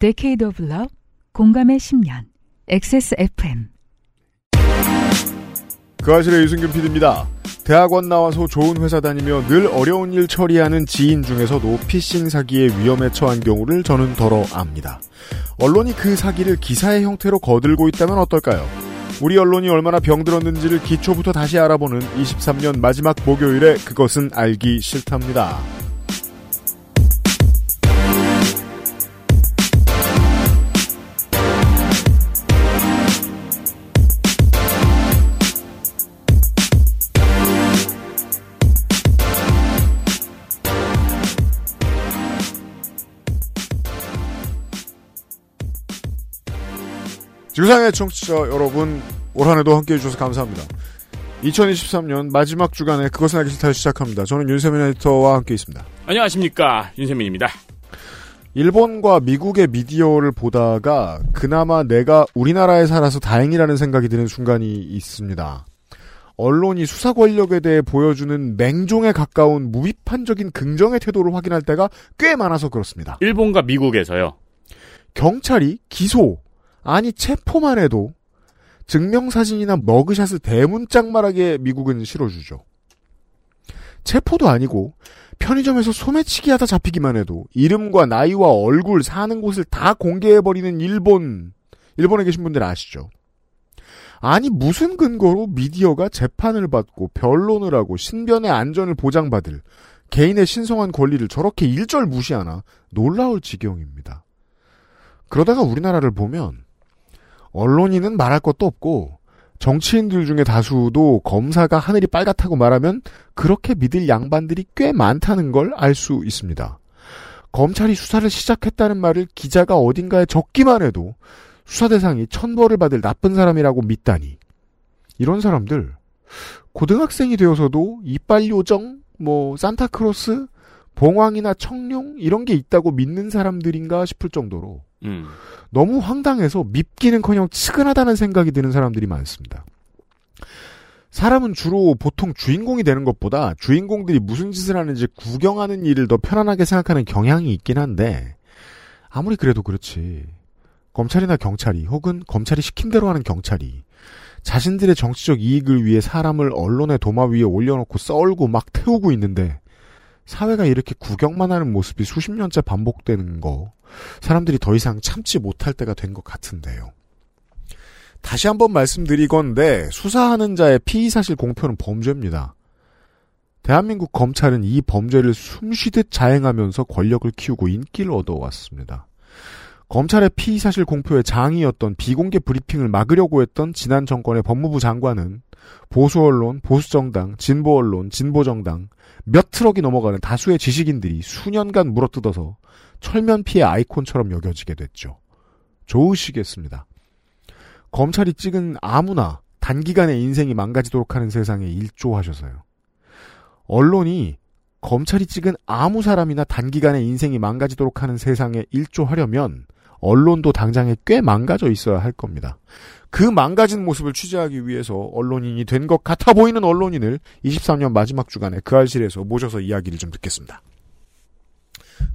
Decade of Love, 공감의 10년, XSFM. 그 아실의 유승균 PD입니다. 대학원 나와서 좋은 회사 다니며 늘 어려운 일 처리하는 지인 중에서도 피싱 사기의 위험에 처한 경우를 저는 덜어 압니다. 언론이 그 사기를 기사의 형태로 거들고 있다면 어떨까요? 우리 언론이 얼마나 병들었는지를 기초부터 다시 알아보는 23년 마지막 목요일에 그것은 알기 싫답니다. 지구상의 청취자 여러분, 올 한해도 함께해 주셔서 감사합니다. 2023년 마지막 주간에 그것은 알기 싫다 시작합니다. 저는 윤세민 에디터와 함께 있습니다. 안녕하십니까 윤세민입니다. 일본과 미국의 미디어를 보다가 그나마 내가 우리나라에 살아서 다행이라는 생각이 드는 순간이 있습니다. 언론이 수사 권력에 대해 보여주는 맹종에 가까운 무비판적인 긍정의 태도를 확인할 때가 꽤 많아서 그렇습니다. 일본과 미국에서요. 경찰이 기소, 아니 체포만 해도 증명사진이나 머그샷을 대문짝만하게 미국은 실어주죠. 체포도 아니고 편의점에서 소매치기 하다 잡히기만 해도 이름과 나이와 얼굴 사는 곳을 다 공개해버리는 일본, 일본에 계신 분들 아시죠? 아니 무슨 근거로 미디어가 재판을 받고 변론을 하고 신변의 안전을 보장받을 개인의 신성한 권리를 저렇게 일절 무시하나 놀라울 지경입니다. 그러다가 우리나라를 보면 언론인은 말할 것도 없고 정치인들 중에 다수도 검사가 하늘이 빨갛다고 말하면 그렇게 믿을 양반들이 꽤 많다는 걸 알 수 있습니다. 검찰이 수사를 시작했다는 말을 기자가 어딘가에 적기만 해도 수사 대상이 천벌을 받을 나쁜 사람이라고 믿다니. 이런 사람들 고등학생이 되어서도 이빨 요정, 뭐 산타크로스, 봉황이나 청룡 이런 게 있다고 믿는 사람들인가 싶을 정도로 음. 너무 황당해서 밉기는커녕 측은하다는 생각이 드는 사람들이 많습니다. 사람은 주로 보통 주인공이 되는 것보다 주인공들이 무슨 짓을 하는지 구경하는 일을 더 편안하게 생각하는 경향이 있긴 한데 아무리 그래도 그렇지 검찰이나 경찰이 혹은 검찰이 시킨 대로 하는 경찰이 자신들의 정치적 이익을 위해 사람을 언론의 도마 위에 올려놓고 썰고 막 태우고 있는데 사회가 이렇게 구경만 하는 모습이 수십 년째 반복되는 거 사람들이 더 이상 참지 못할 때가 된 것 같은데요. 다시 한번 말씀드리건데 수사하는 자의 피의 사실 공표는 범죄입니다. 대한민국 검찰은 이 범죄를 숨쉬듯 자행하면서 권력을 키우고 인기를 얻어왔습니다. 검찰의 피의 사실 공표의 장이었던 비공개 브리핑을 막으려고 했던 지난 정권의 법무부 장관은 보수 언론, 보수 정당, 진보 언론, 진보 정당 몇 트럭이 넘어가는 다수의 지식인들이 수년간 물어뜯어서 철면피의 아이콘처럼 여겨지게 됐죠. 좋으시겠습니다. 검찰이 찍은 아무나 단기간에 인생이 망가지도록 하는 세상에 일조하셔서요. 언론이 검찰이 찍은 아무 사람이나 단기간에 인생이 망가지도록 하는 세상에 일조하려면 언론도 당장에 꽤 망가져 있어야 할 겁니다. 그 망가진 모습을 취재하기 위해서 언론인이 된 것 같아 보이는 언론인을 23년 마지막 주간에 그 알실에서 모셔서 이야기를 좀 듣겠습니다.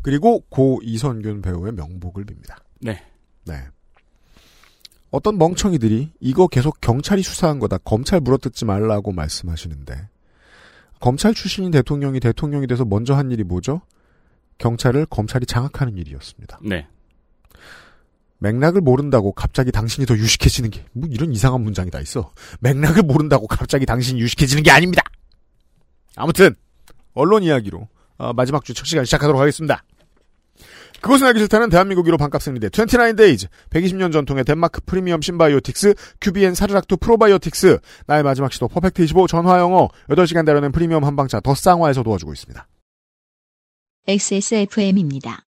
그리고 고 이선균 배우의 명복을 빕니다. 네. 네. 어떤 멍청이들이 이거 계속 경찰이 수사한 거다. 검찰 물어뜯지 말라고 말씀하시는데 검찰 출신인 대통령이 대통령이 돼서 먼저 한 일이 뭐죠? 경찰을 검찰이 장악하는 일이었습니다. 네. 맥락을 모른다고 갑자기 당신이 더 유식해지는 게, 뭐 이런 이상한 문장이 다 있어. 맥락을 모른다고 갑자기 당신이 유식해지는 게 아닙니다! 아무튼, 언론 이야기로, 어, 마지막 주 첫 시간 시작하도록 하겠습니다. 그것은 알기 싫다는 대한민국 1호 반값 생리대 29데이즈 120년 전통의 덴마크 프리미엄 신바이오틱스 큐비엔 사르락토 프로바이오틱스 나의 마지막 시도 퍼펙트 25 전화영어 8시간 다려낸 프리미엄 한방차 더 쌍화에서 도와주고 있습니다. XSFM입니다.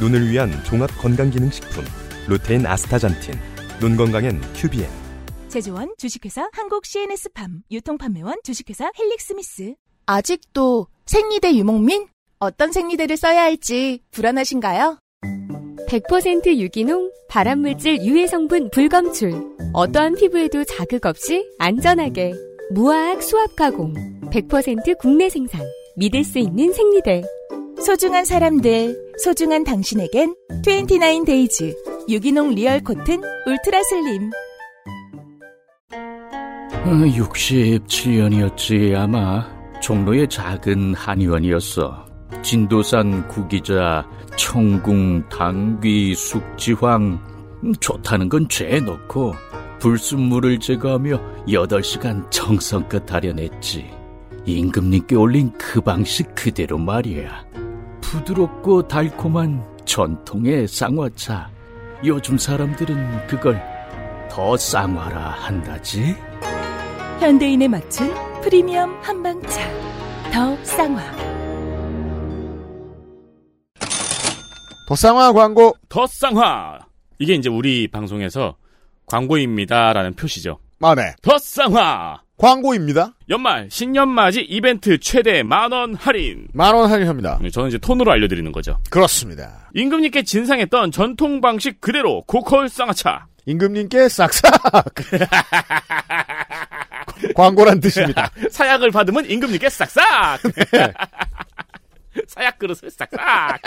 눈을 위한 종합 건강기능식품 루테인 아스타잔틴 눈 건강엔 큐비엔 제조원 주식회사 한국 CNS팜 유통판매원 주식회사 헬릭스미스 아직도 생리대 유목민? 어떤 생리대를 써야 할지 불안하신가요? 100% 유기농, 발암물질 유해 성분 불검출. 어떠한 피부에도 자극 없이 안전하게. 무화학 수압 가공. 100% 국내 생산. 믿을 수 있는 생리대. 소중한 사람들, 소중한 당신에겐 29데이즈 유기농 리얼 코튼 울트라 슬림. 67년이었지 아마. 종로의 작은 한의원이었어. 진도산 구기자 천궁 당귀 숙지황. 음, 좋다는 건 죄다 넣고 불순물을 제거하며 8시간 정성껏 다려냈지. 임금님께 올린 그 방식 그대로 말이야 부드럽고 달콤한 전통의 쌍화차 요즘 사람들은 그걸 더 쌍화라 한다지 현대인에 맞춘 프리미엄 한방차 더 쌍화 더 쌍화 광고. 더 쌍화! 이게 이제 우리 방송에서 광고입니다라는 표시죠. 아, 네. 더 쌍화! 광고입니다. 연말 신년맞이 이벤트 최대 만원 할인. 만원 할인합니다. 네, 저는 이제 톤으로 알려드리는 거죠. 그렇습니다. 임금님께 진상했던 전통 방식 그대로 고퀄 쌍화차. 임금님께 싹싹 광고란 뜻입니다. 사약을 받으면 임금님께 싹싹. 사약 그릇을 싹싹.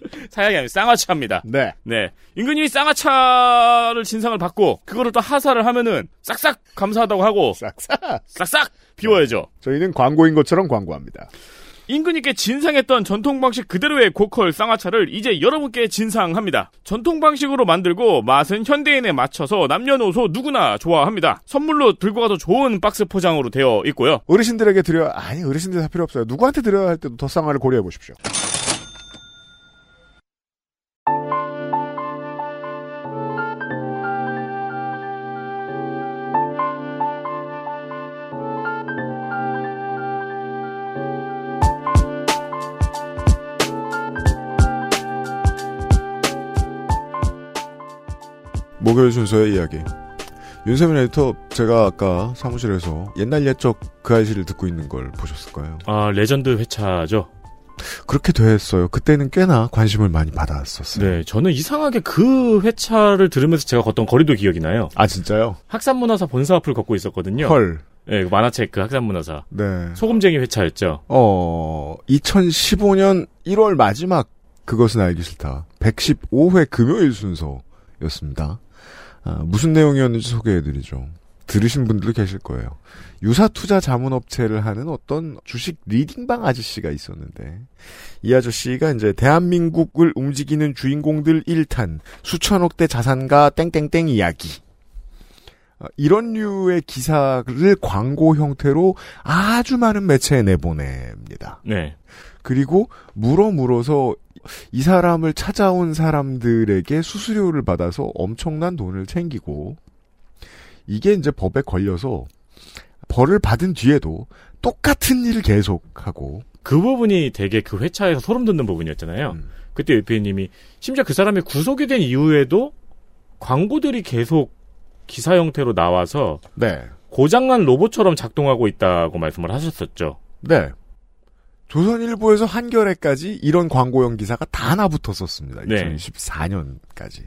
사약이 아니고 쌍화차입니다. 네. 네. 임금님이 쌍화차를 진상을 받고 그거를 또 하사를 하면은 싹싹 감사하다고 하고 싹싹. 싹싹 비워야죠. 저희는 광고인 것처럼 광고합니다. 임금님께 진상했던 전통 방식 그대로의 고퀄 쌍화차를 이제 여러분께 진상합니다. 전통 방식으로 만들고 맛은 현대인에 맞춰서 남녀노소 누구나 좋아합니다. 선물로 들고 가도 좋은 박스 포장으로 되어 있고요. 어르신들에게 드려 아니 어르신들 다 필요 없어요. 누구한테 드려야 할 때도 더 쌍화를 고려해 보십시오. 목요일 순서의 이야기. 윤세민 에디터, 제가 아까 사무실에서 옛날 옛적 그 아이씨를 듣고 있는 걸 보셨을 거예요. 아, 레전드 회차죠. 그렇게 됐어요. 그때는 꽤나 관심을 많이 받았었어요. 네, 저는 이상하게 그 회차를 들으면서 제가 걷던 거리도 기억이 나요. 아, 진짜요? 학산문화사 본사 앞을 걷고 있었거든요. 헐. 네, 그 만화책 그 학산문화사. 네. 소금쟁이 회차였죠. 어, 2015년 1월 마지막 그것은 알기 싫다. 115회 금요일 순서였습니다. 아, 무슨 내용이었는지 소개해드리죠. 들으신 분들도 계실 거예요. 유사 투자 자문 업체를 하는 어떤 주식 리딩방 아저씨가 있었는데, 이 아저씨가 이제 대한민국을 움직이는 주인공들 1탄, 수천억대 자산가 땡땡땡 이야기. 아, 이런 류의 기사를 광고 형태로 아주 많은 매체에 내보냅니다. 네. 그리고 물어 물어서 이 사람을 찾아온 사람들에게 수수료를 받아서 엄청난 돈을 챙기고 이게 이제 법에 걸려서 벌을 받은 뒤에도 똑같은 일을 계속하고 그 부분이 되게 그 회차에서 소름 돋는 부분이었잖아요. 음. 그때 유피님이 심지어 그 사람이 구속이 된 이후에도 광고들이 계속 기사 형태로 나와서 네. 고장난 로봇처럼 작동하고 있다고 말씀을 하셨었죠. 네. 조선일보에서 한겨레까지 이런 광고용 기사가 다 하나 붙었었습니다. 네. 2014년까지.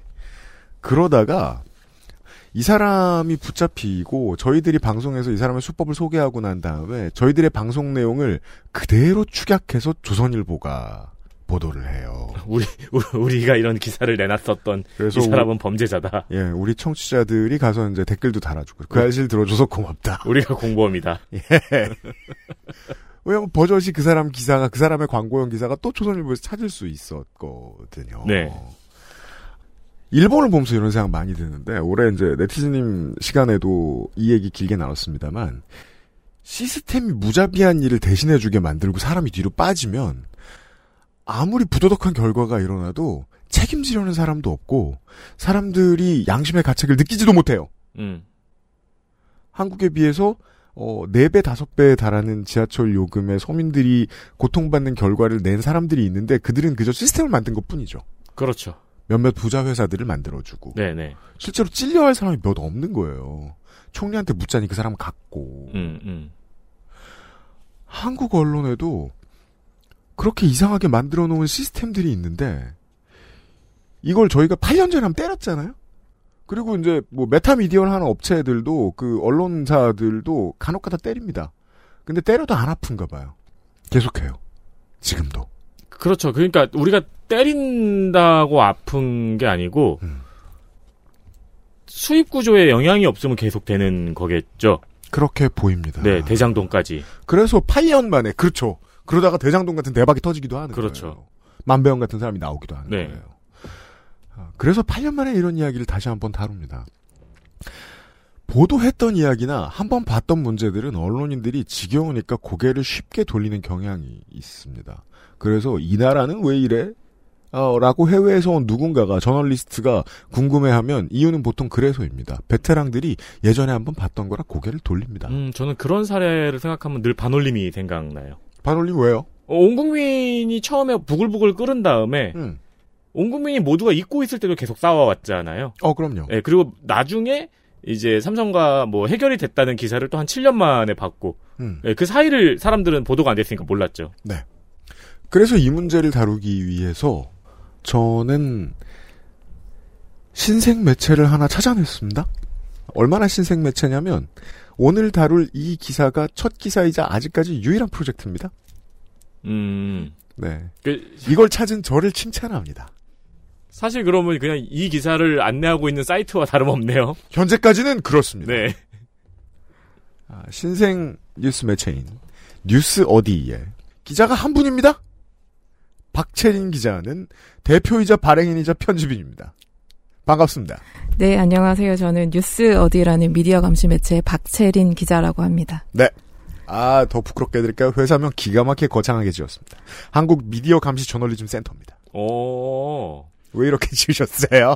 그러다가 이 사람이 붙잡히고 저희들이 방송에서 이 사람의 수법을 소개하고 난 다음에 저희들의 방송 내용을 그대로 축약해서 조선일보가 보도를 해요. 우리 우리가 이런 기사를 내놨었던 그래서 이 사람은 범죄자다. 예, 우리 청취자들이 가서 이제 댓글도 달아주고 그 알실 들어줘서 고맙다. 우리가 공범이다. 예. 왜냐면 버젓이 그 사람 기사가 그 사람의 광고용 기사가 또 조선일보에서 찾을 수 있었거든요. 네. 일본을 보면서 이런 생각 많이 드는데 올해 이제 네티즌님 시간에도 이 얘기 길게 나눴습니다만 시스템이 무자비한 일을 대신해주게 만들고 사람이 뒤로 빠지면 아무리 부도덕한 결과가 일어나도 책임지려는 사람도 없고 사람들이 양심의 가책을 느끼지도 못해요. 음. 한국에 비해서 어, 4배, 5배에 달하는 지하철 요금에 서민들이 고통받는 결과를 낸 사람들이 있는데 그들은 그저 시스템을 만든 것 뿐이죠. 그렇죠. 몇몇 부자 회사들을 만들어주고. 네네. 실제로 찔려야 할 사람이 몇 없는 거예요. 총리한테 묻자니 그 사람은 갔고. 음, 음. 한국 언론에도 그렇게 이상하게 만들어 놓은 시스템들이 있는데 이걸 저희가 8년 전에 한번 때렸잖아요? 그리고 이제 뭐 메타미디어를 하는 업체들도 그 언론사들도 간혹가다 때립니다. 근데 때려도 안 아픈가 봐요. 계속해요. 지금도. 그렇죠. 그러니까 우리가 때린다고 아픈 게 아니고 음. 수입 구조에 영향이 없으면 계속 되는 거겠죠. 그렇게 보입니다. 네, 대장동까지. 그래서 8년 만에 그렇죠. 그러다가 대장동 같은 대박이 터지기도 하는 그렇죠. 거예요. 만배영 같은 사람이 나오기도 하는 네. 거예요. 아, 그래서 8년 만에 이런 이야기를 다시 한번 다룹니다. 보도했던 이야기나 한번 봤던 문제들은 언론인들이 지겨우니까 고개를 쉽게 돌리는 경향이 있습니다. 그래서 이 나라는 왜 이래? 어, 라고 해외에서 온 누군가가 저널리스트가 궁금해하면 이유는 보통 그래서입니다. 베테랑들이 예전에 한번 봤던 거라 고개를 돌립니다. 음, 저는 그런 사례를 생각하면 늘 반올림이 생각나요. 반올림 왜요? 어, 온 국민이 처음에 부글부글 끓은 다음에 음. 온 국민이 모두가 잊고 있을 때도 계속 싸워왔잖아요. 어, 그럼요. 네, 그리고 나중에 이제 삼성과 뭐 해결이 됐다는 기사를 또 한 7년 만에 봤고 음. 네, 그 사이를 사람들은 보도가 안 됐으니까 몰랐죠. 그래서 이 문제를 다루기 위해서 저는 신생 매체를 하나 찾아냈습니다. 얼마나 신생 매체냐면 오늘 다룰 이 기사가 첫 기사이자 아직까지 유일한 프로젝트입니다. 음. 네. 그, 이걸 찾은 저를 칭찬합니다. 사실 그러면 그냥 이 기사를 안내하고 있는 사이트와 다름없네요. 현재까지는 그렇습니다. 네. 아, 신생 뉴스 매체인 뉴스 어디에 기자가 한 분입니다. 박채린 기자는 대표이자 발행인이자 편집인입니다. 반갑습니다. 네, 안녕하세요. 저는 뉴스 어디라는 미디어 감시 매체의 박채린 기자라고 합니다. 아, 더 부끄럽게 해드릴까요? 회사명 기가 막히게 거창하게 지었습니다. 한국 미디어 감시 저널리즘 센터입니다. 오. 왜 이렇게 지으셨어요?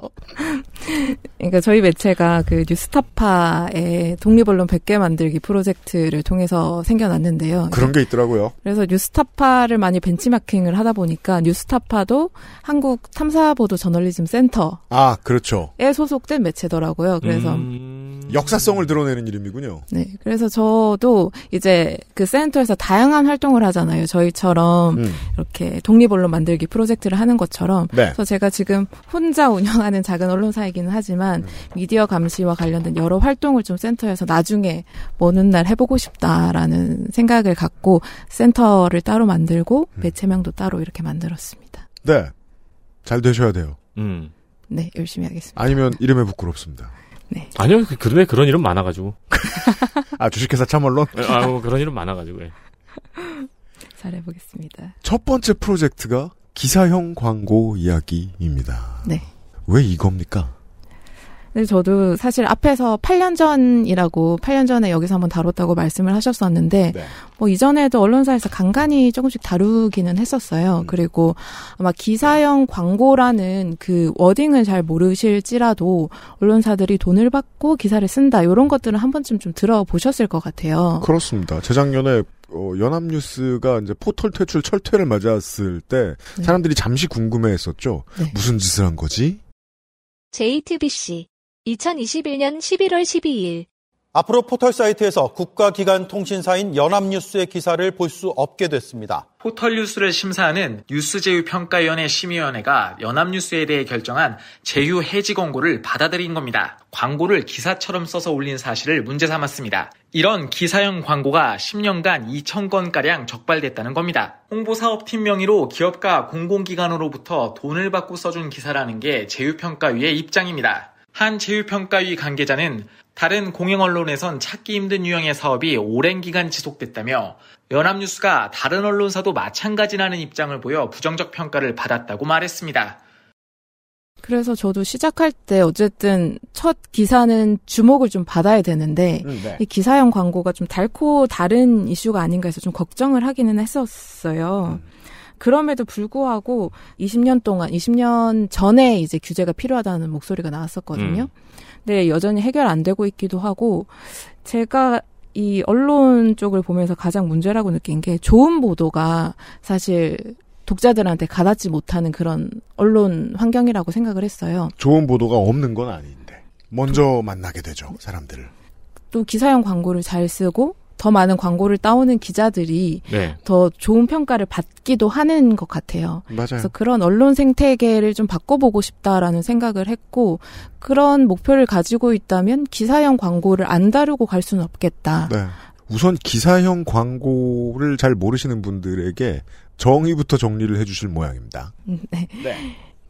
그러니까 저희 매체가 그 뉴스타파의 독립언론 100개 만들기 프로젝트를 통해서 생겨났는데요. 그런 게 있더라고요. 그래서 뉴스타파를 많이 벤치마킹을 하다 보니까 뉴스타파도 한국 탐사보도 저널리즘 센터에 아, 그렇죠. 소속된 매체더라고요. 그래서 음... 역사성을 드러내는 이름이군요. 네, 그래서 저도 이제 그 센터에서 다양한 활동을 하잖아요. 저희처럼 음. 이렇게 독립언론 만들기 프로젝트를 하는 것처럼. 네. 그래서 제가 지금 혼자 운영하는 작은 언론사 이기는 하지만 미디어 감시와 관련된 여러 활동을 좀 센터에서 나중에 먼날 해보고 싶다라는 생각을 갖고 센터를 따로 만들고 매체명도 따로 이렇게 만들었습니다. 네. 잘 되셔야 돼요. 음. 네, 열심히 하겠습니다. 아니면 이름에 부끄럽습니다. 아니요, 그, 그런데 그런 이름 많아가지고. 아, 주식회사 참언론? 아, 뭐 그런 이름 많아가지고. 예. 잘해보겠습니다. 첫 번째 프로젝트가 기사형 광고 이야기입니다. 네. 왜 이겁니까? 근데 저도 사실 앞에서 8년 전이라고 8년 전에 여기서 한번 다뤘다고 말씀을 하셨었는데 네. 뭐 이전에도 언론사에서 간간히 조금씩 다루기는 했었어요. 그리고 아마 기사형 광고라는 그 워딩을 잘 모르실지라도 언론사들이 돈을 받고 기사를 쓴다 이런 것들은 한 번쯤 좀 들어보셨을 것 같아요. 그렇습니다. 재작년에 어, 연합뉴스가 이제 포털 퇴출 철퇴를 맞았을 때 네. 사람들이 잠시 궁금해했었죠. 네. 무슨 짓을 한 거지? JTBC 2021년 11월 12일 앞으로 포털 사이트에서 국가기관 통신사인 연합뉴스의 기사를 볼 수 없게 됐습니다. 포털 뉴스를 심사하는 뉴스제휴평가위원회 심의위원회가 연합뉴스에 대해 결정한 제휴 해지 권고를 받아들인 겁니다. 광고를 기사처럼 써서 올린 사실을 문제 삼았습니다. 이런 기사형 광고가 10년간 2,000건가량 적발됐다는 겁니다. 홍보사업팀 명의로 기업과 공공기관으로부터 돈을 받고 써준 기사라는 게 제휴평가위의 입장입니다. 한 제휴평가위 관계자는 다른 공영 언론에선 찾기 힘든 유형의 사업이 오랜 기간 지속됐다며 연합뉴스가 다른 언론사도 마찬가지라는 입장을 보여 부정적 평가를 받았다고 말했습니다. 그래서 저도 시작할 때 어쨌든 첫 기사는 주목을 좀 받아야 되는데 음, 네. 이 기사형 광고가 좀 달코 다른 이슈가 아닌가 해서 좀 걱정을 하기는 했었어요. 그럼에도 불구하고 20년 동안, 20년 전에 이제 규제가 필요하다는 목소리가 나왔었거든요. 음. 근데 여전히 해결 안 되고 있기도 하고, 제가 이 언론 쪽을 보면서 가장 문제라고 느낀 게 좋은 보도가 사실 독자들한테 가닿지 못하는 그런 언론 환경이라고 생각을 했어요. 좋은 보도가 없는 건 아닌데 먼저 만나게 되죠 사람들을. 또 기사형 광고를 잘 쓰고 더 많은 광고를 따오는 기자들이 네. 더 좋은 평가를 받기도 하는 것 같아요. 맞아요. 그래서 그런 언론 생태계를 좀 바꿔보고 싶다라는 생각을 했고 그런 목표를 가지고 있다면 기사형 광고를 안 다루고 갈 수는 없겠다. 네. 우선 기사형 광고를 잘 모르시는 분들에게 정의부터 정리를 해주실 모양입니다. 음, 네.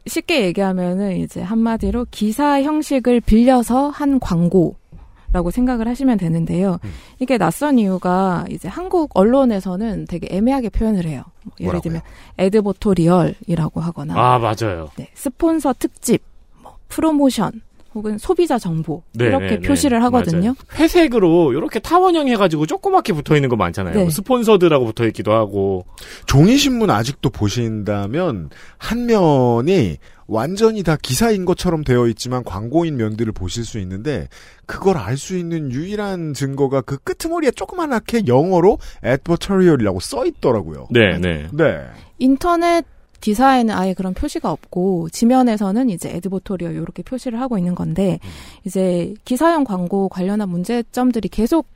쉽게 얘기하면은 이제 한마디로 기사 형식을 빌려서 한 광고. 라고 생각을 하시면 되는데요. 음. 이게 낯선 이유가 이제 한국 언론에서는 되게 애매하게 표현을 해요. 뭐 예를 뭐라고요? 들면 에드보토리얼이라고 하거나 아, 맞아요. 네, 스폰서 특집, 뭐 프로모션 혹은 소비자 정보 네, 이렇게 네, 네. 표시를 하거든요. 맞아요. 회색으로 이렇게 타원형 해가지고 조그맣게 붙어 있는 거 많잖아요. 네. 스폰서드라고 붙어 있기도 하고. 종이 신문 아직도 보신다면 한 면이 완전히 다 기사인 것처럼 되어 있지만 광고인 면들을 보실 수 있는데 그걸 알 수 있는 유일한 증거가 그 끄트머리에 조그만하게 영어로 advertorial이라고 써 있더라고요. 네, 네. 네. 인터넷 기사에는 아예 그런 표시가 없고 지면에서는 이제 advertorial 이렇게 표시를 하고 있는 건데 이제 기사형 광고 관련한 문제점들이 계속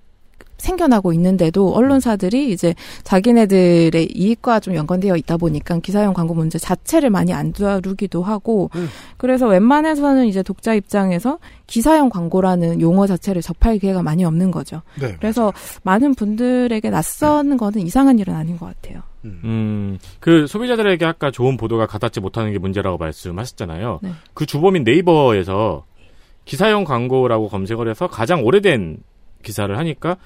생겨나고 있는데도 언론사들이 이제 자기네들의 이익과 좀 연관되어 있다 보니까 기사형 광고 문제 자체를 많이 안 다루기도 하고 그래서 웬만해서는 이제 독자 입장에서 기사형 광고라는 용어 자체를 접할 기회가 많이 없는 거죠. 네. 그래서 많은 분들에게 낯선 거는 이상한 일은 아닌 것 같아요. 음, 그 소비자들에게 아까 좋은 보도가 가닿지 못하는 게 문제라고 말씀하셨잖아요. 네. 그 주범인 네이버에서 기사용 광고라고 검색을 해서 가장 오래된 기사를 하니까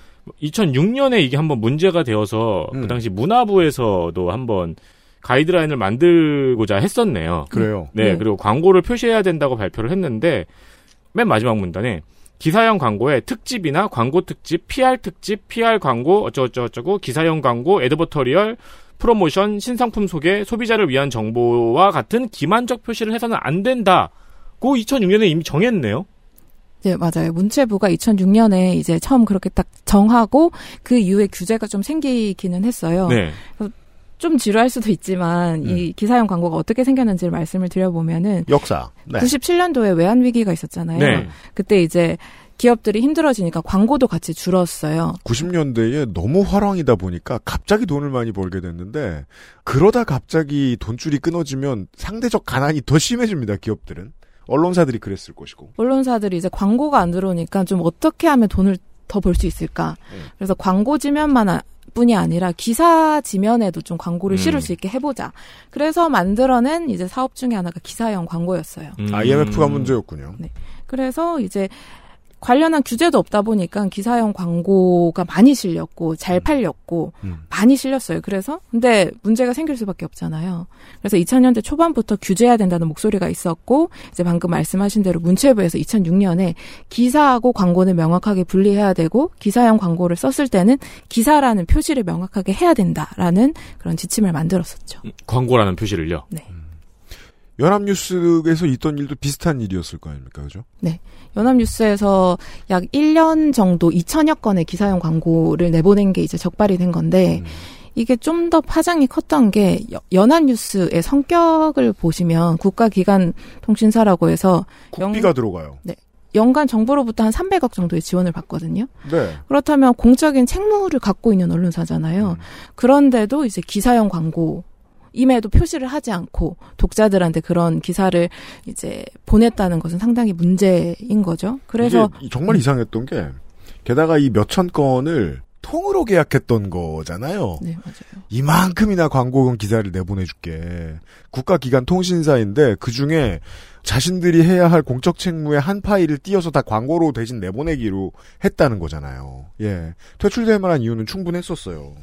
2006년에 이게 한번 문제가 되어서 그 당시 문화부에서도 한번 가이드라인을 만들고자 했었네요. 그래요? 네, 네. 그리고 광고를 표시해야 된다고 발표를 했는데 맨 마지막 문단에 기사형 광고에 특집이나 광고 특집, PR 특집, PR 광고 어쩌고저쩌고 기사형 광고, 에드버터리얼, 프로모션, 신상품 소개, 소비자를 위한 정보와 같은 기만적 표시를 해서는 안 된다고 2006년에 이미 정했네요. 네, 맞아요. 문체부가 2006년에 이제 처음 그렇게 딱 정하고 그 이후에 규제가 좀 생기기는 했어요. 네. 좀 지루할 수도 있지만 이 기사형 광고가 어떻게 생겼는지를 말씀을 드려보면은 역사. 네. 97년도에 외환 위기가 있었잖아요. 네. 그때 이제 기업들이 힘들어지니까 광고도 같이 줄었어요. 90년대에 너무 화랑이다 보니까 갑자기 돈을 많이 벌게 됐는데 그러다 갑자기 돈줄이 끊어지면 상대적 가난이 더 심해집니다. 기업들은 언론사들이 그랬을 것이고. 언론사들이 이제 광고가 안 들어오니까 좀 어떻게 하면 돈을 더 벌 수 있을까. 그래서 광고 지면만 아- 뿐이 아니라 기사 지면에도 좀 광고를 음. 실을 수 있게 해보자. 그래서 만들어낸 이제 사업 중에 하나가 기사형 광고였어요. 음. IMF가 문제였군요. 네. 그래서 이제 관련한 규제도 없다 보니까 기사형 광고가 많이 실렸고 잘 팔렸고 많이 실렸어요. 그래서 근데 문제가 생길 수밖에 없잖아요. 그래서 2000년대 초반부터 규제해야 된다는 목소리가 있었고 이제 방금 말씀하신 대로 문체부에서 2006년에 기사하고 광고는 명확하게 분리해야 되고 기사형 광고를 썼을 때는 기사라는 표시를 명확하게 해야 된다라는 그런 지침을 만들었었죠. 광고라는 표시를요. 네. 연합뉴스에서 있던 일도 비슷한 일이었을 거 아닙니까, 그죠? 네. 연합뉴스에서 약 1년 정도 2천여 건의 기사형 광고를 내보낸 게 이제 적발이 된 건데, 이게 좀 더 파장이 컸던 게, 여- 연합뉴스의 성격을 보시면 국가기관 통신사라고 해서. 국비가 들어가요. 네. 연간 정부로부터 한 300억 정도의 지원을 받거든요. 네. 그렇다면 공적인 책무를 갖고 있는 언론사잖아요. 그런데도 이제 기사형 광고, 임에도 표시를 하지 않고 독자들한테 그런 기사를 이제 보냈다는 것은 상당히 문제인 거죠. 그래서 정말 이상했던 게 게다가 이 몇천 건을 통으로 계약했던 거잖아요. 네, 맞아요. 이만큼이나 광고용 기사를 내보내줄게. 국가기관 통신사인데 그 중에 자신들이 해야 할 공적 책무의 한 파일을 띄어서 다 광고로 대신 내보내기로 했다는 거잖아요. 예. 퇴출될 만한 이유는 충분했었어요.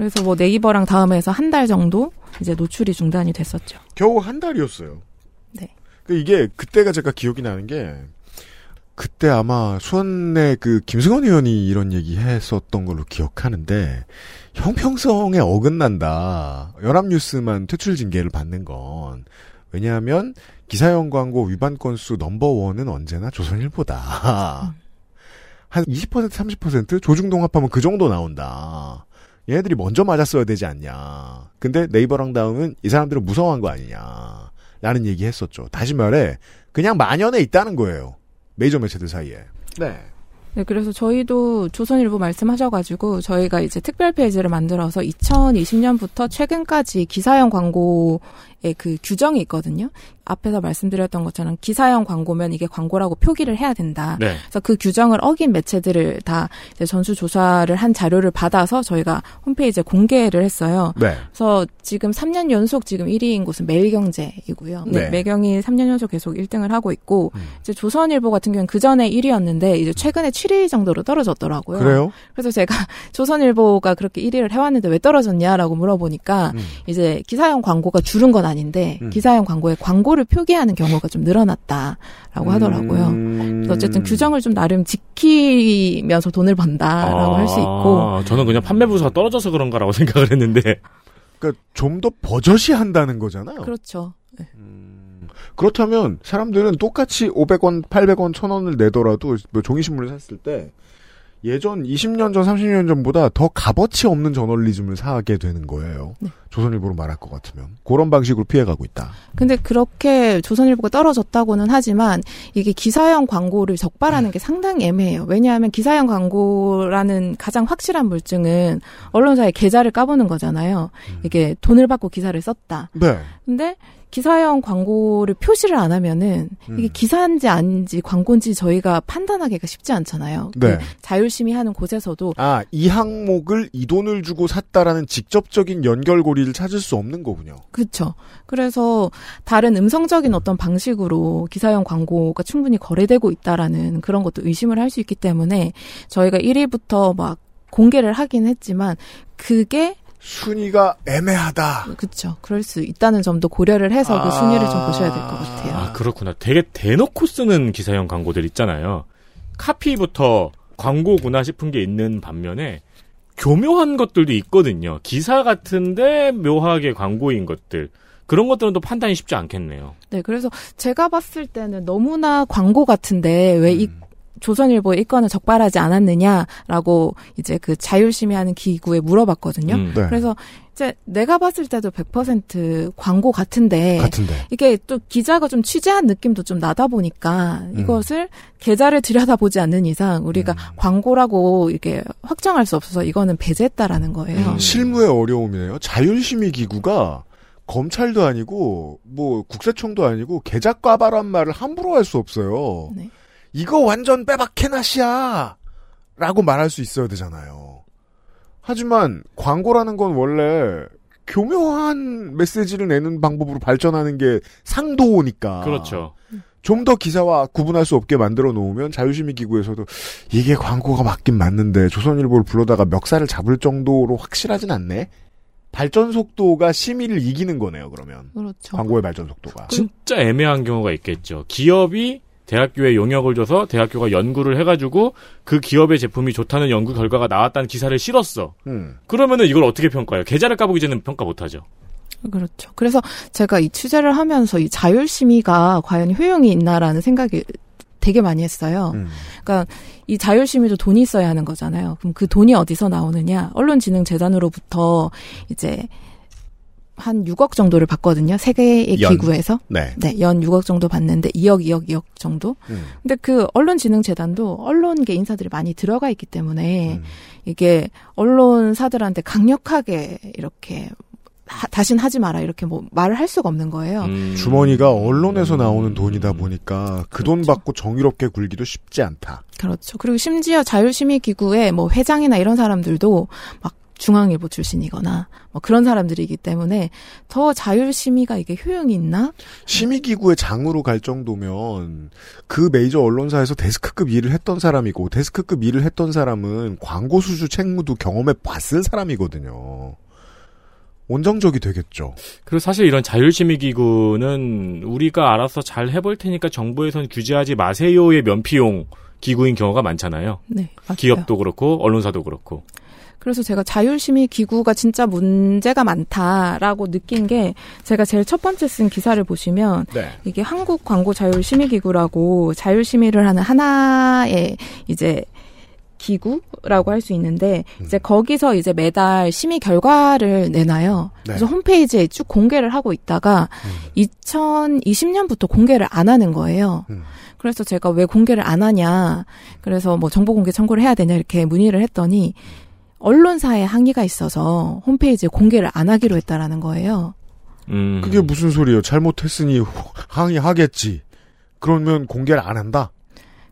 그래서 뭐 네이버랑 다음에서 한 달 정도 이제 노출이 중단이 됐었죠. 겨우 한 달이었어요. 네. 그 이게 그때가 제가 기억이 나는 게 그때 아마 수원의 그 김승원 의원이 이런 얘기 했었던 걸로 기억하는데 형평성에 어긋난다. 연합뉴스만 퇴출 징계를 받는 건 왜냐하면 기사형 광고 위반 건수 넘버원은 언제나 조선일보다. 한 20% 30% 조중동 합하면 그 정도 나온다. 얘네들이 먼저 맞았어야 되지 않냐. 근데 네이버랑 다음은 이 사람들은 무서워한 거 아니냐. 라는 얘기 했었죠. 다시 말해, 그냥 만연해 있다는 거예요. 메이저 매체들 사이에. 네. 네, 그래서 저희도 조선일보 말씀하셔가지고 저희가 이제 특별 페이지를 만들어서 2020년부터 최근까지 기사형 광고에 그 규정이 있거든요. 앞에서 말씀드렸던 것처럼 기사형 광고면 이게 광고라고 표기를 해야 된다. 네. 그래서 그 규정을 어긴 매체들을 다 이제 전수 조사를 한 자료를 받아서 저희가 홈페이지에 공개를 했어요. 네. 그래서 지금 3년 연속 지금 1위인 곳은 매일경제이고요. 네. 네. 매경이 3년 연속 계속 1등을 하고 있고 이제 조선일보 같은 경우는 그 전에 1위였는데 이제 최근에 7위 정도로 떨어졌더라고요. 그래요? 그래서 제가 조선일보가 그렇게 1위를 해왔는데 왜 떨어졌냐라고 물어보니까 음. 이제 기사형 광고가 줄은 건 아닌데 음. 기사형 광고에 광고를 표기하는 경우가 좀 늘어났다라고 하더라고요. 음. 그래서 어쨌든 규정을 좀 나름 지키면서 돈을 번다라고 할수 있고 아, 저는 그냥 판매 부서가 떨어져서 그런가라고 생각을 했는데. 그러니까 좀 더 버젓이 한다는 거잖아요. 그렇죠. 네. 그렇다면 사람들은 똑같이 500원, 800원, 1000원을 내더라도 뭐 종이신문을 샀을 때 예전 20년 전, 30년 전보다 더 값어치 없는 저널리즘을 사게 되는 거예요. 네. 조선일보로 말할 것 같으면. 그런 방식으로 피해가고 있다. 근데 그렇게 조선일보가 떨어졌다고는 하지만 이게 기사형 광고를 적발하는 게 상당히 애매해요. 왜냐하면 기사형 광고라는 가장 확실한 물증은 언론사의 계좌를 까보는 거잖아요. 이게 돈을 받고 기사를 썼다. 네. 근데 기사형 광고를 표시를 안 하면은 이게 기사인지 아닌지 광고인지 저희가 판단하기가 쉽지 않잖아요. 네. 그 자율심의 하는 곳에서도 아, 이 항목을 이 돈을 주고 샀다라는 직접적인 연결고리를 찾을 수 없는 거군요. 그렇죠. 그래서 다른 음성적인 어떤 방식으로 기사형 광고가 충분히 거래되고 있다라는 그런 것도 의심을 할 수 있기 때문에 저희가 1위부터 막 공개를 하긴 했지만 그게 순위가 애매하다. 그렇죠. 그럴 수 있다는 점도 고려를 해서 그 순위를 좀 보셔야 될 것 같아요. 아, 그렇구나. 되게 대놓고 쓰는 기사형 광고들 있잖아요. 카피부터 광고구나 싶은 게 있는 반면에 교묘한 것들도 있거든요. 기사 같은데 묘하게 광고인 것들. 그런 것들은 또 판단이 쉽지 않겠네요. 네, 그래서 제가 봤을 때는 너무나 광고 같은데 왜이 조선일보 의 건을 적발하지 않았느냐라고 이제 그 자율심의하는 기구에 물어봤거든요. 음, 네. 그래서 이제 내가 봤을 때도 100% 광고 같은데, 같은데. 이게 또 기자가 좀 취재한 느낌도 좀 나다 보니까 음. 이것을 계좌를 들여다보지 않는 이상 우리가 광고라고 이렇게 확정할 수 없어서 이거는 배제했다라는 거예요. 음, 실무의 어려움이네요. 자율심의 기구가 검찰도 아니고 뭐 국세청도 아니고 계좌과바란 말을 함부로 할 수 없어요. 네. 이거 완전 빼박해나시야 라고 말할 수 있어야 되잖아요. 하지만 광고라는 건 원래 교묘한 메시지를 내는 방법으로 발전하는 게 상도니까. 그렇죠. 좀 더 기사와 구분할 수 없게 만들어 놓으면 자유심의 기구에서도 이게 광고가 맞긴 맞는데 조선일보를 불러다가 멱살을 잡을 정도로 확실하진 않네. 발전 속도가 심의를 이기는 거네요. 그러면 그렇죠. 광고의 발전 속도가. 진짜 애매한 경우가 있겠죠. 기업이 대학교에 용역을 줘서 대학교가 연구를 해가지고 그 기업의 제품이 좋다는 연구 결과가 나왔다는 기사를 실었어. 음. 그러면은 이걸 어떻게 평가해요? 계좌를 까보기 전에는 평가 못하죠. 그렇죠. 그래서 제가 이 취재를 하면서 이 자율심의가 과연 효용이 있나라는 생각이 되게 많이 했어요. 음. 그러니까 이 자율심의도 돈이 있어야 하는 거잖아요. 그럼 그 돈이 어디서 나오느냐? 언론진흥재단으로부터 이제 한 6억 정도를 받거든요. 세 개의 연. 기구에서. 네. 연 6억 정도 받는데 2억, 2억, 2억 정도. 음. 근데 그 언론진흥재단도 언론계 인사들이 많이 들어가 있기 때문에 음. 이게 언론사들한테 강력하게 이렇게 하, 다신 하지 마라 이렇게 뭐 말을 할 수가 없는 거예요. 음. 주머니가 언론에서 나오는 돈이다 보니까 그돈 받고 정의롭게 굴기도 쉽지 않다. 그렇죠. 그리고 심지어 자율심의기구의 뭐 회장이나 이런 사람들도 막 중앙일보 출신이거나 뭐 그런 사람들이기 때문에 더 자율심의가 이게 효용이 있나? 심의기구의 장으로 갈 정도면 그 메이저 언론사에서 데스크급 일을 했던 사람이고 데스크급 일을 했던 사람은 광고 수주 책무도 경험해 봤을 사람이거든요. 원정적이 되겠죠. 그리고 사실 이런 자율심의 기구는 우리가 알아서 잘 해볼 테니까 정부에선 규제하지 마세요의 면피용 기구인 경우가 많잖아요. 네, 맞아요. 기업도 그렇고 언론사도 그렇고. 그래서 제가 자율심의 기구가 진짜 문제가 많다라고 느낀 게 제가 제일 첫 번째 쓴 기사를 보시면 네. 이게 한국 광고 자율심의 기구라고 자율심의를 하는 하나의 이제 기구라고 할 수 있는데 이제 거기서 이제 매달 심의 결과를 내놔요. 네. 그래서 홈페이지에 쭉 공개를 하고 있다가 2020년부터 공개를 안 하는 거예요. 그래서 제가 왜 공개를 안 하냐. 그래서 뭐 정보 공개 청구를 해야 되냐 이렇게 문의를 했더니 언론사에 항의가 있어서 홈페이지에 공개를 안 하기로 했다라는 거예요. 음. 그게 무슨 소리예요? 잘못했으니 항의하겠지. 그러면 공개를 안 한다?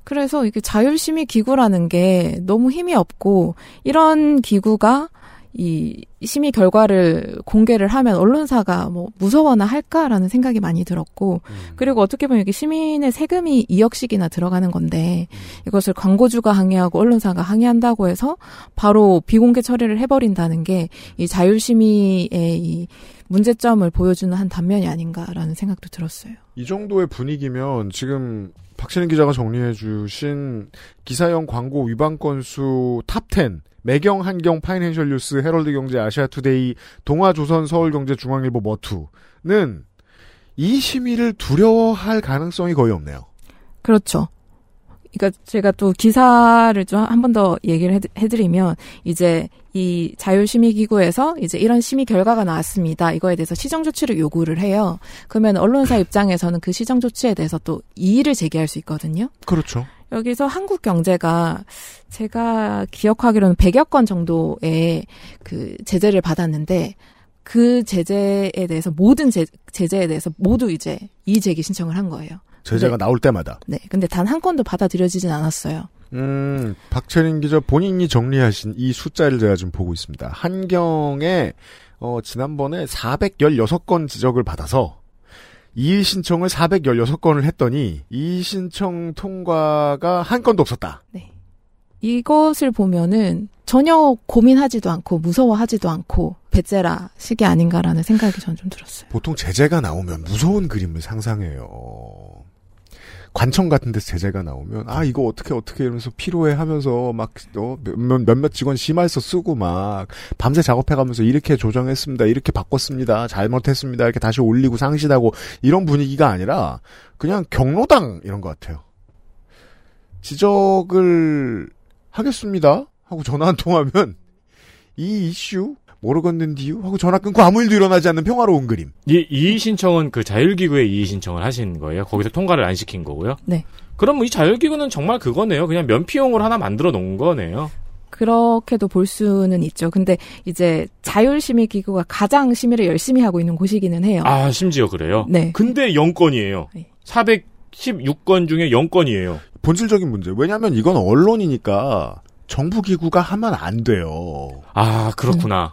그래서 이게 자율심의 기구라는 게 너무 힘이 없고 이런 기구가 이 심의 결과를 공개를 하면 언론사가 뭐 무서워나 할까라는 생각이 많이 들었고 그리고 어떻게 보면 이게 시민의 세금이 2억씩이나 들어가는 건데 이것을 광고주가 항의하고 언론사가 항의한다고 해서 바로 비공개 처리를 해버린다는 게 이 자율심의의 이 문제점을 보여주는 한 단면이 아닌가라는 생각도 들었어요. 이 정도의 분위기면 지금 박신혜 기자가 정리해 주신 기사형 광고 위반 건수 탑10 매경, 한경, 파이낸셜 뉴스, 헤럴드 경제, 아시아투데이, 동아조선, 서울경제, 중앙일보, 머투는 이 심의를 두려워할 가능성이 거의 없네요. 그렇죠. 그러니까 제가 또 기사를 좀 한 번 더 얘기를 해- 해드리면 이제 이 자율심의기구에서 이제 이런 심의 결과가 나왔습니다. 이거에 대해서 시정 조치를 요구를 해요. 그러면 언론사 입장에서는 그 시정 조치에 대해서 또 이의를 제기할 수 있거든요. 그렇죠. 여기서 한국 경제가 제가 기억하기로는 100여 건 정도의 그 제재를 받았는데 그 제재에 대해서 모든 제, 제재에 대해서 모두 이제 이의 제기 신청을 한 거예요. 제재가 나올 때마다. 네. 근데 단 한 건도 받아들여지진 않았어요. 음, 박철인 기자 본인이 정리하신 이 숫자를 제가 지금 보고 있습니다. 한경에, 어, 지난번에 416건 지적을 받아서, 이의 신청을 416건을 했더니, 이의 신청 통과가 한 건도 없었다. 이것을 보면은 전혀 고민하지도 않고 무서워하지도 않고 배째라 식이 아닌가라는 생각이 저는 좀 들었어요. 보통 제재가 나오면 무서운 그림을 상상해요. 관청 같은 데서 제재가 나오면 아 이거 어떻게 어떻게 이러면서 피로해 하면서 막 어, 몇몇 몇몇 직원 심할서 쓰고 막 밤새 작업해가면서 이렇게 조정했습니다 이렇게 바꿨습니다 잘못했습니다 이렇게 다시 올리고 상실하고 이런 분위기가 아니라 그냥 경로당 이런 것 같아요. 지적을 하겠습니다 하고 전화 한 통하면 이 이슈 모르겠는디요 하고 전화 끊고 아무 일도 일어나지 않는 평화로운 그림 이 이의 신청은 그 자율기구에 이의 신청을 하신 거예요. 거기서 통과를 안 시킨 거고요. 네. 그럼 이 자율기구는 정말 그거네요. 그냥 면피용으로 하나 만들어 놓은 거네요. 그렇게도 볼 수는 있죠. 근데 이제 자율심의기구가 가장 심의를 열심히 하고 있는 곳이기는 해요. 아 심지어 그래요. 네. 근데 0건이에요. 416건 중에 0건이에요. 본질적인 문제. 왜냐하면 이건 언론이니까 정부 기구가 하면 안 돼요. 아 그렇구나.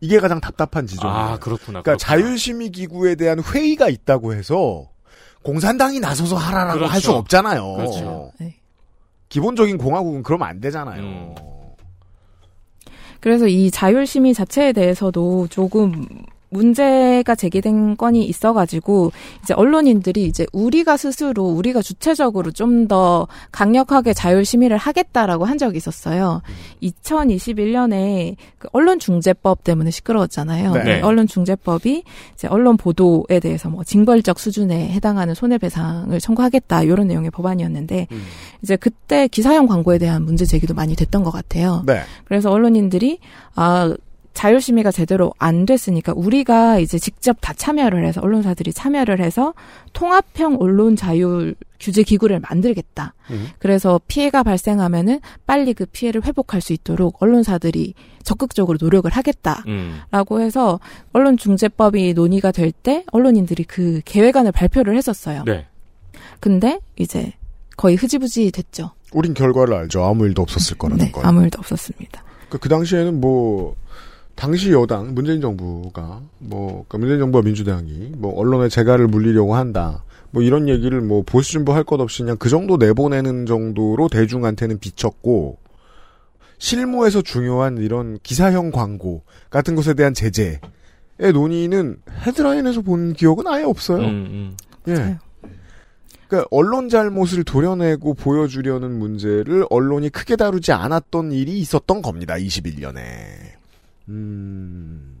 이게 가장 답답한 지점이에요. 아 그렇구나. 그러니까 자율심의 기구에 대한 회의가 있다고 해서 공산당이 나서서 하라라고 그렇죠. 할수 없잖아요. 그렇죠. 기본적인 공화국은 그러면 안 되잖아요. 음. 그래서 이 자율심의 자체에 대해서도 조금 문제가 제기된 건이 있어가지고 이제 언론인들이 이제 우리가 스스로 우리가 주체적으로 좀 더 강력하게 자율 심의를 하겠다라고 한 적이 있었어요. 2021년에 그 언론 중재법 때문에 시끄러웠잖아요. 네. 언론 중재법이 이제 언론 보도에 대해서 뭐 징벌적 수준에 해당하는 손해배상을 청구하겠다 이런 내용의 법안이었는데 이제 그때 기사형 광고에 대한 문제 제기도 많이 됐던 것 같아요. 네. 그래서 언론인들이 아 자율심의가 제대로 안 됐으니까 우리가 이제 직접 다 참여를 해서 언론사들이 참여를 해서 통합형 언론 자율 규제 기구를 만들겠다. 그래서 피해가 발생하면은 빨리 그 피해를 회복할 수 있도록 언론사들이 적극적으로 노력을 하겠다. 음. 라고 해서 언론중재법이 논의가 될 때 언론인들이 그 계획안을 발표를 했었어요. 네. 근데 이제 거의 흐지부지 됐죠. 우린 결과를 알죠. 아무 일도 없었을 거라는 네, 걸. 아무 일도 없었습니다. 그, 그 당시에는 뭐, 당시 여당, 문재인 정부가, 뭐, 그 문재인 정부와 민주당이, 뭐, 언론의 재갈을 물리려고 한다. 뭐, 이런 얘기를 뭐, 보수 진보 할 것 없이 그냥 그 정도 내보내는 정도로 대중한테는 비쳤고, 실무에서 중요한 이런 기사형 광고 같은 것에 대한 제재의 논의는 헤드라인에서 본 기억은 아예 없어요. 음, 예. 그러니까 언론 잘못을 도려내고 보여주려는 문제를 언론이 크게 다루지 않았던 일이 있었던 겁니다. 21년에. 음.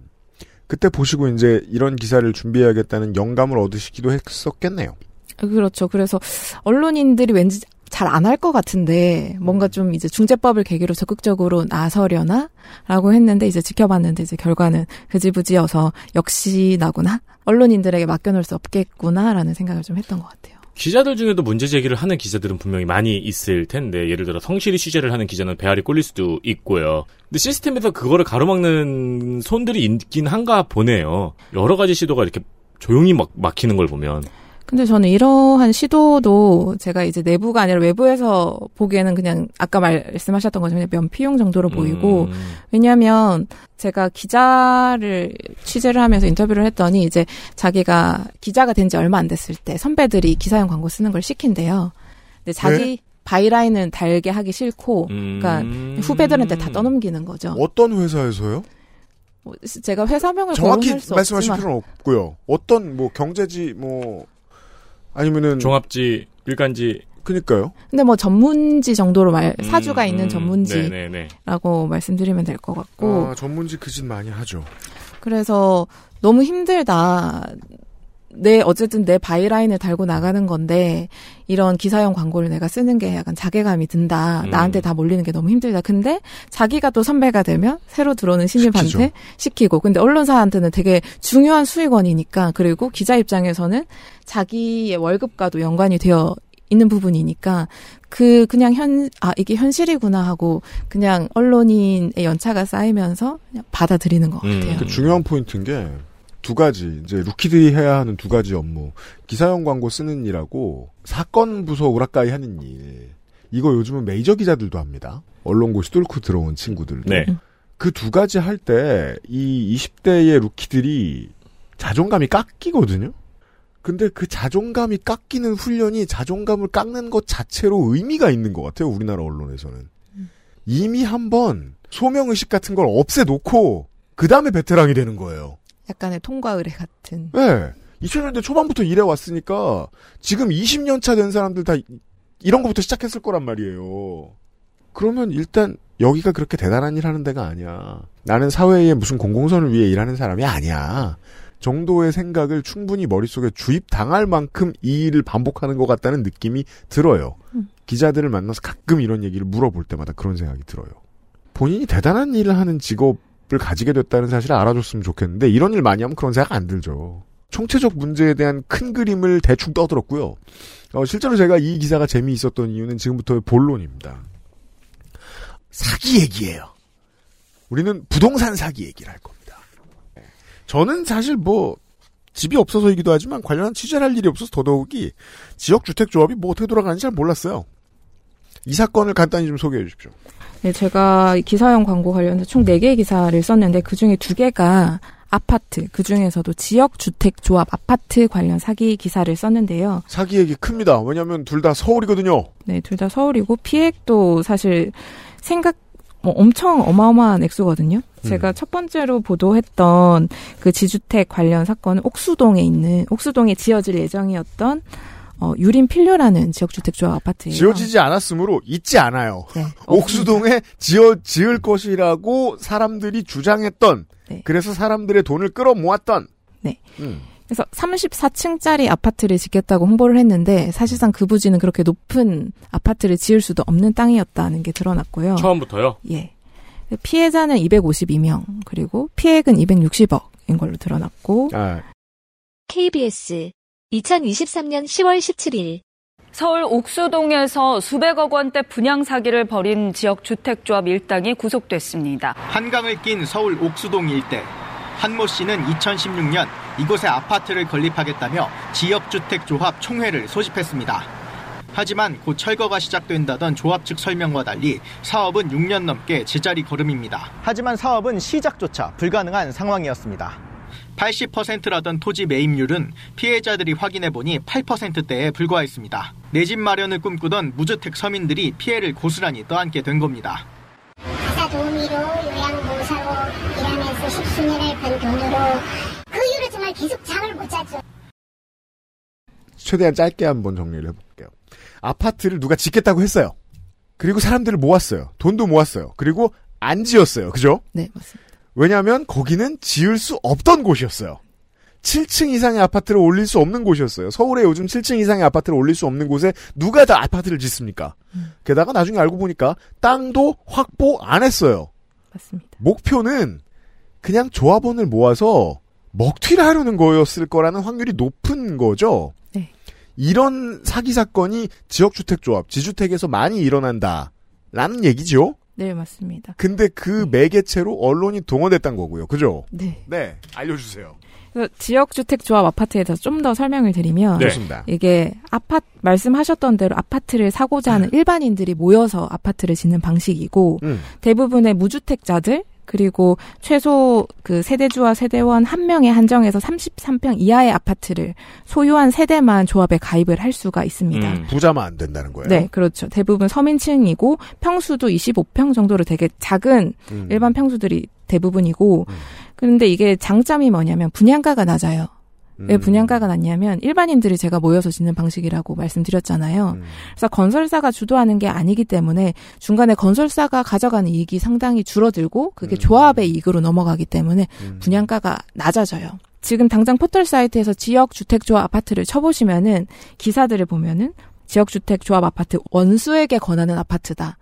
그때 보시고 이제 이런 기사를 준비해야겠다는 영감을 얻으시기도 했었겠네요. 그렇죠. 그래서 언론인들이 왠지 잘 안 할 것 같은데 뭔가 좀 이제 중재법을 계기로 적극적으로 나서려나라고 했는데 이제 지켜봤는데 이제 결과는 흐지부지여서 역시 나구나 언론인들에게 맡겨놓을 수 없겠구나라는 생각을 좀 했던 것 같아요. 기자들 중에도 문제 제기를 하는 기자들은 분명히 많이 있을 텐데 예를 들어 성실히 취재를 하는 기자는 배알이 꼴릴 수도 있고요. 근데 시스템에서 그거를 가로막는 손들이 있긴 한가 보네요. 여러 가지 시도가 이렇게 조용히 막 막히는 걸 보면 근데 저는 이러한 시도도 제가 이제 내부가 아니라 외부에서 보기에는 그냥 아까 말씀하셨던 것처럼 면피용 정도로 보이고 음. 왜냐하면 제가 기자를 취재를 하면서 인터뷰를 했더니 이제 자기가 기자가 된 지 얼마 안 됐을 때 선배들이 기사용 광고 쓰는 걸 시킨대요. 근데 자기 네? 바이라인은 달게 하기 싫고, 음. 그러니까 후배들한테 다 떠넘기는 거죠. 어떤 회사에서요? 뭐 제가 회사명을 정확히 말씀하실 없지만 필요는 없고요. 어떤 뭐 경제지 뭐 아니면은 종합지 일간지 그니까요. 근데 뭐 전문지 정도로 말 음, 사주가 있는 음, 전문지라고 네네네. 말씀드리면 될 것 같고 아, 전문지 그 짓 많이 하죠. 그래서 너무 힘들다. 내 어쨌든 내 byline을 달고 나가는 건데 이런 기사형 광고를 내가 쓰는 게 약간 자괴감이 든다. 음. 나한테 다 몰리는 게 너무 힘들다. 근데 자기가 또 선배가 되면 새로 들어오는 신입한테 시키죠. 시키고 근데 언론사한테는 되게 중요한 수익원이니까 그리고 기자 입장에서는 자기의 월급과도 연관이 되어 있는 부분이니까 그 그냥 현 아 이게 현실이구나 하고 그냥 언론인의 연차가 쌓이면서 그냥 받아들이는 것 같아요. 그 중요한 포인트인 게 두 가지 이제 루키들이 해야 하는 두 가지 업무 기사용 광고 쓰는 일하고 사건 부서 우라카이 하는 일 이거 요즘은 메이저 기자들도 합니다 언론고시 뚫고 들어온 친구들도 네. 그두 가지 할 때 이 20대의 루키들이 자존감이 깎이거든요. 근데 그 자존감이 깎이는 훈련이 자존감을 깎는 것 자체로 의미가 있는 것 같아요. 우리나라 언론에서는 이미 한번 소명의식 같은 걸 없애놓고 그 다음에 베테랑이 되는 거예요. 약간의 통과 의례 같은. 네. 2000년대 초반부터 일해 왔으니까 지금 20년 차 된 사람들 다 이- 이런 것부터 시작했을 거란 말이에요. 그러면 일단 여기가 그렇게 대단한 일 하는 데가 아니야. 나는 사회에 무슨 공공선을 위해 일하는 사람이 아니야. 정도의 생각을 충분히 머릿속에 주입당할 만큼 이 일을 반복하는 것 같다는 느낌이 들어요. 음. 기자들을 만나서 가끔 이런 얘기를 물어볼 때마다 그런 생각이 들어요. 본인이 대단한 일을 하는 직업을 가지게 됐다는 사실을 알아줬으면 좋겠는데 이런 일 많이 하면 그런 생각 안 들죠. 총체적 문제에 대한 큰 그림을 대충 떠들었고요. 어, 실제로 제가 이 기사가 재미있었던 이유는 지금부터의 본론입니다. 사기 얘기예요. 우리는 부동산 사기 얘기를 할 겁니다. 네. 저는 사실 뭐 집이 없어서이기도 하지만 관련한 취재를 할 일이 없어서 더더욱이 지역주택조합이 뭐 어떻게 돌아가는지 잘 몰랐어요. 이 사건을 간단히 좀 소개해 주십시오. 네, 제가 기사용 광고 관련해서 총 4개의 기사를 썼는데 그 중에 2개가 아파트, 그 중에서도 지역주택조합 아파트 관련 사기 기사를 썼는데요. 사기 얘기 큽니다. 왜냐하면 둘 다 서울이거든요. 네, 둘 다 서울이고 피해액도 사실 생각 뭐 엄청 어마어마한 액수거든요. 제가 첫 번째로 보도했던 그 지주택 관련 사건은 옥수동에 있는 옥수동에 지어질 예정이었던 어, 유림 필요라는 지역주택조합 아파트예요. 지어지지 않았으므로 있지 않아요. 네, 옥수동에 지어 지을 것이라고 사람들이 주장했던 그래서 사람들의 돈을 끌어모았던 네. 음. 그래서 34층짜리 아파트를 짓겠다고 홍보를 했는데 사실상 그 부지는 그렇게 높은 아파트를 지을 수도 없는 땅이었다는 게 드러났고요. 처음부터요? 예. 피해자는 252명 그리고 피해액은 260억인 걸로 드러났고 KBS 2023년 10월 17일 서울 옥수동에서 수백억 원대 분양 사기를 벌인 지역 주택조합 일당이 구속됐습니다. 한강을 낀 서울 옥수동 일대. 한모 씨는 2016년 이곳에 아파트를 건립하겠다며 지역주택조합 총회를 소집했습니다. 하지만 곧 철거가 시작된다던 조합 측 설명과 달리 사업은 6년 넘게 제자리 걸음입니다. 하지만 사업은 시작조차 불가능한 상황이었습니다. 80%라던 토지 매입률은 피해자들이 확인해 보니 8%대에 불과했습니다. 내 집 마련을 꿈꾸던 무주택 서민들이 피해를 고스란히 떠안게 된 겁니다. 가사 도우미로 요양보호사로 일하면서 십수년을 번 돈으로 그 이후로 정말 계속 잠을 못 잤죠. 최대한 짧게 한번 정리를 해볼게요. 아파트를 누가 짓겠다고 했어요. 그리고 사람들을 모았어요. 돈도 모았어요. 그리고 안 지었어요. 그죠? 네, 맞습니다. 왜냐하면 거기는 지을 수 없던 곳이었어요. 7층 이상의 아파트를 올릴 수 없는 곳이었어요. 서울에 요즘 7층 이상의 아파트를 올릴 수 없는 곳에 누가 다 아파트를 짓습니까? 게다가 나중에 알고 보니까 땅도 확보 안 했어요. 맞습니다. 목표는 그냥 조합원을 모아서 먹튀를 하려는 거였을 거라는 확률이 높은 거죠. 네. 이런 사기 사건이 지역주택조합, 지주택에서 많이 일어난다. 라는 얘기죠. 네, 맞습니다. 근데 그 매개체로 언론이 동원됐다는 거고요. 그죠? 네. 네. 알려주세요. 그래서 지역주택조합 아파트에 대해서 좀 더 설명을 드리면 네. 이게 아파트 말씀하셨던 대로 아파트를 사고자 하는 일반인들이 모여서 아파트를 짓는 방식이고 음. 대부분의 무주택자들 그리고 최소 그 세대주와 세대원 한 명에 한정해서 33평 이하의 아파트를 소유한 세대만 조합에 가입을 할 수가 있습니다. 음, 부자만 안 된다는 거예요. 네, 그렇죠. 대부분 서민층이고 평수도 25평 정도로 되게 작은 음. 일반 평수들이 대부분이고 그런데 이게 장점이 뭐냐면 분양가가 낮아요. 음. 왜 분양가가 낮냐면 일반인들이 제가 모여서 짓는 방식이라고 말씀드렸잖아요. 음. 그래서 건설사가 주도하는 게 아니기 때문에 중간에 건설사가 가져가는 이익이 상당히 줄어들고 음. 그게 조합의 이익으로 넘어가기 때문에 분양가가 낮아져요. 지금 당장 포털 사이트에서 지역 주택 조합 아파트를 쳐보시면은 기사들을 보면은 지역 주택 조합 아파트 원수에게 권하는 아파트다.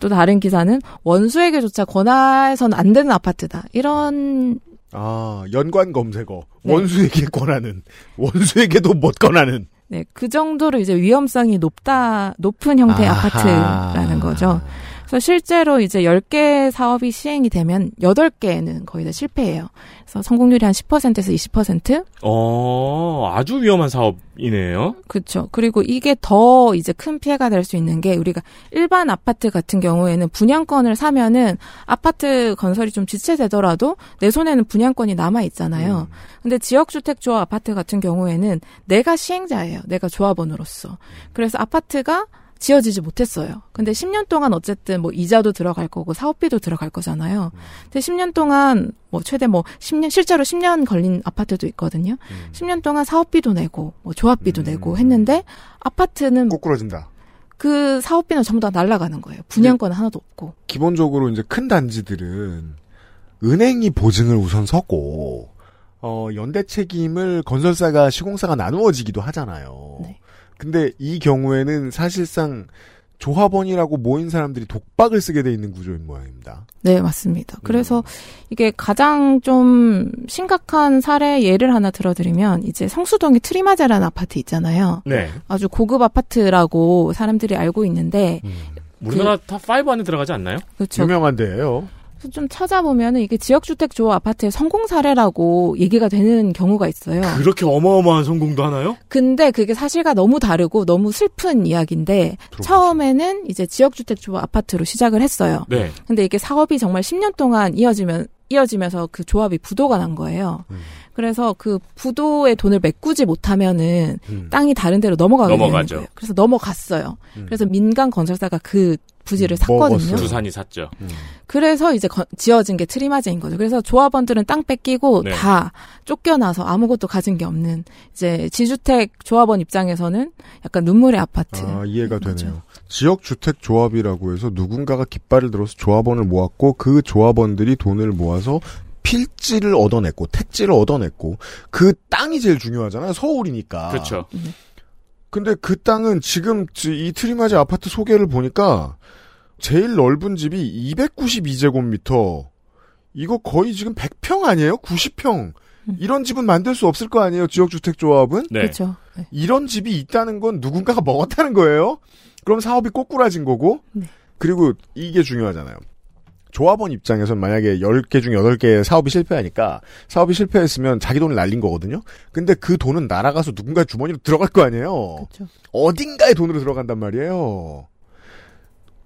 또 다른 기사는 원수에게조차 권해서는 안 되는 아파트다. 이런 아, 연관 검색어. 네. 원수에게 권하는, 원수에게도 못 권하는. 네, 그 정도로 이제 위험성이 높다, 높은 형태의 아하. 아파트라는 거죠. 그래서 실제로 이제 10개 사업이 시행이 되면 8개는 거의 다 실패해요. 그래서 성공률이 한 10%에서 20%? 어, 아주 위험한 사업이네요. 그렇죠. 그리고 이게 더 이제 큰 피해가 될 수 있는 게 우리가 일반 아파트 같은 경우에는 분양권을 사면은 아파트 건설이 좀 지체되더라도 내 손에는 분양권이 남아 있잖아요. 근데 지역 주택 조합 아파트 같은 경우에는 내가 시행자예요. 내가 조합원으로서. 그래서 아파트가 지어지지 못했어요. 근데 10년 동안 어쨌든 뭐 이자도 들어갈 거고 사업비도 들어갈 거잖아요. 근데 10년 동안 뭐 최대 뭐 10년 실제로 10년 걸린 아파트도 있거든요. 10년 동안 사업비도 내고 뭐 조합비도 내고 했는데 아파트는 꼬꾸라진다. 그 사업비는 전부 다 날아가는 거예요. 분양권은 하나도 없고. 기본적으로 이제 큰 단지들은 은행이 보증을 우선 서고, 어, 연대 책임을 건설사가 시공사가 나누어지기도 하잖아요. 근데 이 경우에는 사실상 조합원이라고 모인 사람들이 독박을 쓰게 돼 있는 구조인 모양입니다. 네, 맞습니다. 그래서 이게 가장 좀 심각한 사례 예를 하나 들어드리면 이제 성수동에 트리마자라는 아파트 있잖아요. 네. 아주 고급 아파트라고 사람들이 알고 있는데 우리나라 탑5 안에 들어가지 않나요? 그렇죠. 유명한 데예요. 좀 찾아보면은 이게 지역주택 조합 아파트의 성공 사례라고 얘기가 되는 경우가 있어요. 그렇게 어마어마한 성공도 하나요? 근데 그게 사실과 너무 다르고 너무 슬픈 이야기인데 처음에는 이제 지역주택 조합 아파트로 시작을 했어요. 네. 근데 이게 사업이 정말 10년 동안 이어지면 이어지면서 그 조합이 부도가 난 거예요. 음. 그래서 그 부도의 돈을 메꾸지 못하면은 음. 땅이 다른 데로 넘어가게 넘어가죠. 되는 거예요. 그래서 넘어갔어요. 음. 그래서 민간 건설사가 그 부지를 샀거든요. 두산이 샀죠. 그래서 이제 건- 지어진 게 트리마제인 거죠. 그래서 조합원들은 땅 뺏기고 네. 다 쫓겨나서 아무것도 가진 게 없는 이제 지주택 조합원 입장에서는 약간 눈물의 아파트. 아, 이해가 되네요. 지역 주택 조합이라고 해서 누군가가 깃발을 들어서 조합원을 모았고 그 조합원들이 돈을 모아서 필지를 얻어냈고 택지를 얻어냈고 그 땅이 제일 중요하잖아요. 서울이니까. 그렇죠. 근데 그 땅은 지금 지- 이 트리마지 아파트 소개를 보니까 제일 넓은 집이 292제곱미터. 이거 거의 지금 100평 아니에요? 90평. 이런 집은 만들 수 없을 거 아니에요? 지역주택조합은? 네. 그렇죠. 이런 집이 있다는 건 누군가가 먹었다는 거예요? 그럼 사업이 꼬꾸라진 거고? 네. 그리고 이게 중요하잖아요. 조합원 입장에선 만약에 10개 중 8개의 사업이 실패하니까 사업이 실패했으면 자기 돈을 날린 거거든요? 근데 그 돈은 날아가서 누군가 주머니로 들어갈 거 아니에요? 어딘가에 돈으로 들어간단 말이에요.